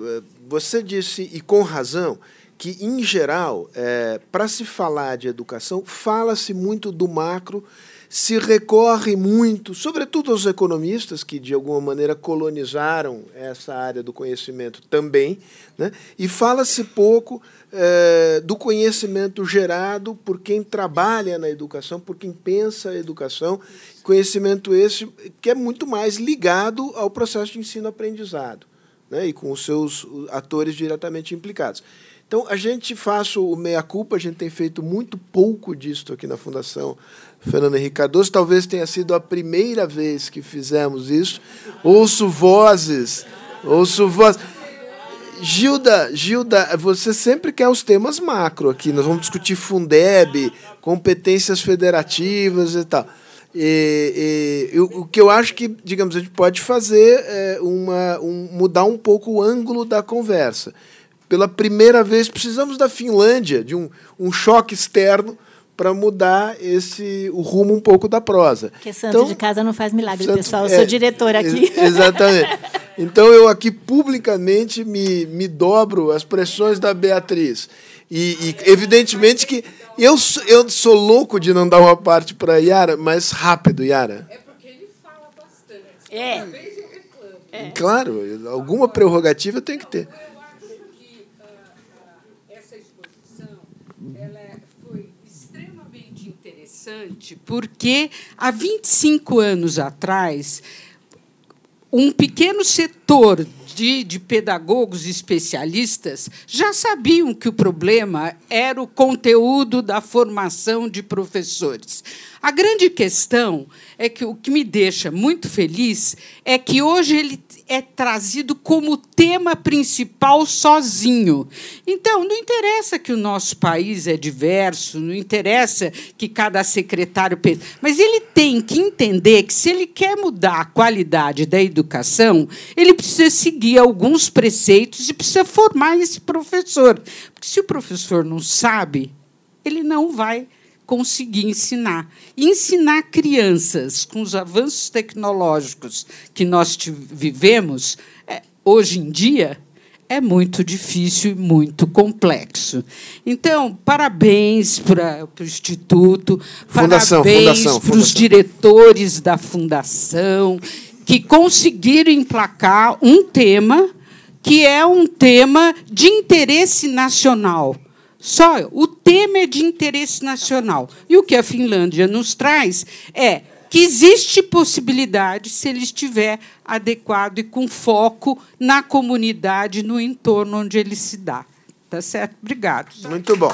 você disse, e com razão, que, em geral, é, para se falar de educação, fala-se muito do macro, se recorre muito, sobretudo aos economistas, que de alguma maneira colonizaram essa área do conhecimento também, né? e fala-se pouco é, do conhecimento gerado por quem trabalha na educação, por quem pensa a educação, conhecimento esse que é muito mais ligado ao processo de ensino-aprendizado, né? e com os seus atores diretamente implicados. Então, a gente faz o meia-culpa, a gente tem feito muito pouco disto aqui na Fundação Fernando Henrique Cardoso. Talvez tenha sido a primeira vez que fizemos isso. Ouço vozes, ouço vozes. Gilda, Gilda, você sempre quer os temas macro aqui. Nós vamos discutir Fundeb, competências federativas e tal. E, e, o que eu acho que, digamos, a gente pode fazer é uma, um, mudar um pouco o ângulo da conversa pela primeira vez, precisamos da Finlândia, de um, um choque externo para mudar esse o rumo um pouco da prosa. Porque santo então, de casa não faz milagre, santo, pessoal. Eu é, sou diretora aqui. exatamente. Então eu aqui publicamente me, me dobro as pressões da Beatriz. E, e evidentemente que eu, eu sou louco de não dar uma parte para Yara, mas rápido, Yara. É porque ele fala bastante. É. é. Claro, alguma prerrogativa tem que ter. Interessante porque há 25 anos atrás, um pequeno setor de, de, pedagogos especialistas já sabiam que o problema era o conteúdo da formação de professores. A grande questão é que o que me deixa muito feliz é que hoje ele é trazido como tema principal sozinho. Então, não interessa que o nosso país é diverso, não interessa que cada secretário pense, mas ele tem que entender que se ele quer mudar a qualidade da educação, ele precisa seguir alguns preceitos e precisa formar esse professor. Porque se o professor não sabe, ele não vai conseguir ensinar. ensinar crianças com os avanços tecnológicos que nós vivemos, é, hoje em dia, é muito difícil e muito complexo. Então, parabéns para o Instituto, fundação, parabéns para os diretores da Fundação, que conseguiram emplacar um tema que é um tema de interesse nacional. Só o tema é de interesse nacional. E o que a Finlândia nos traz é que existe possibilidade, se ele estiver adequado e com foco na comunidade, no entorno onde ele se dá. Tá certo? Obrigado. Muito bom.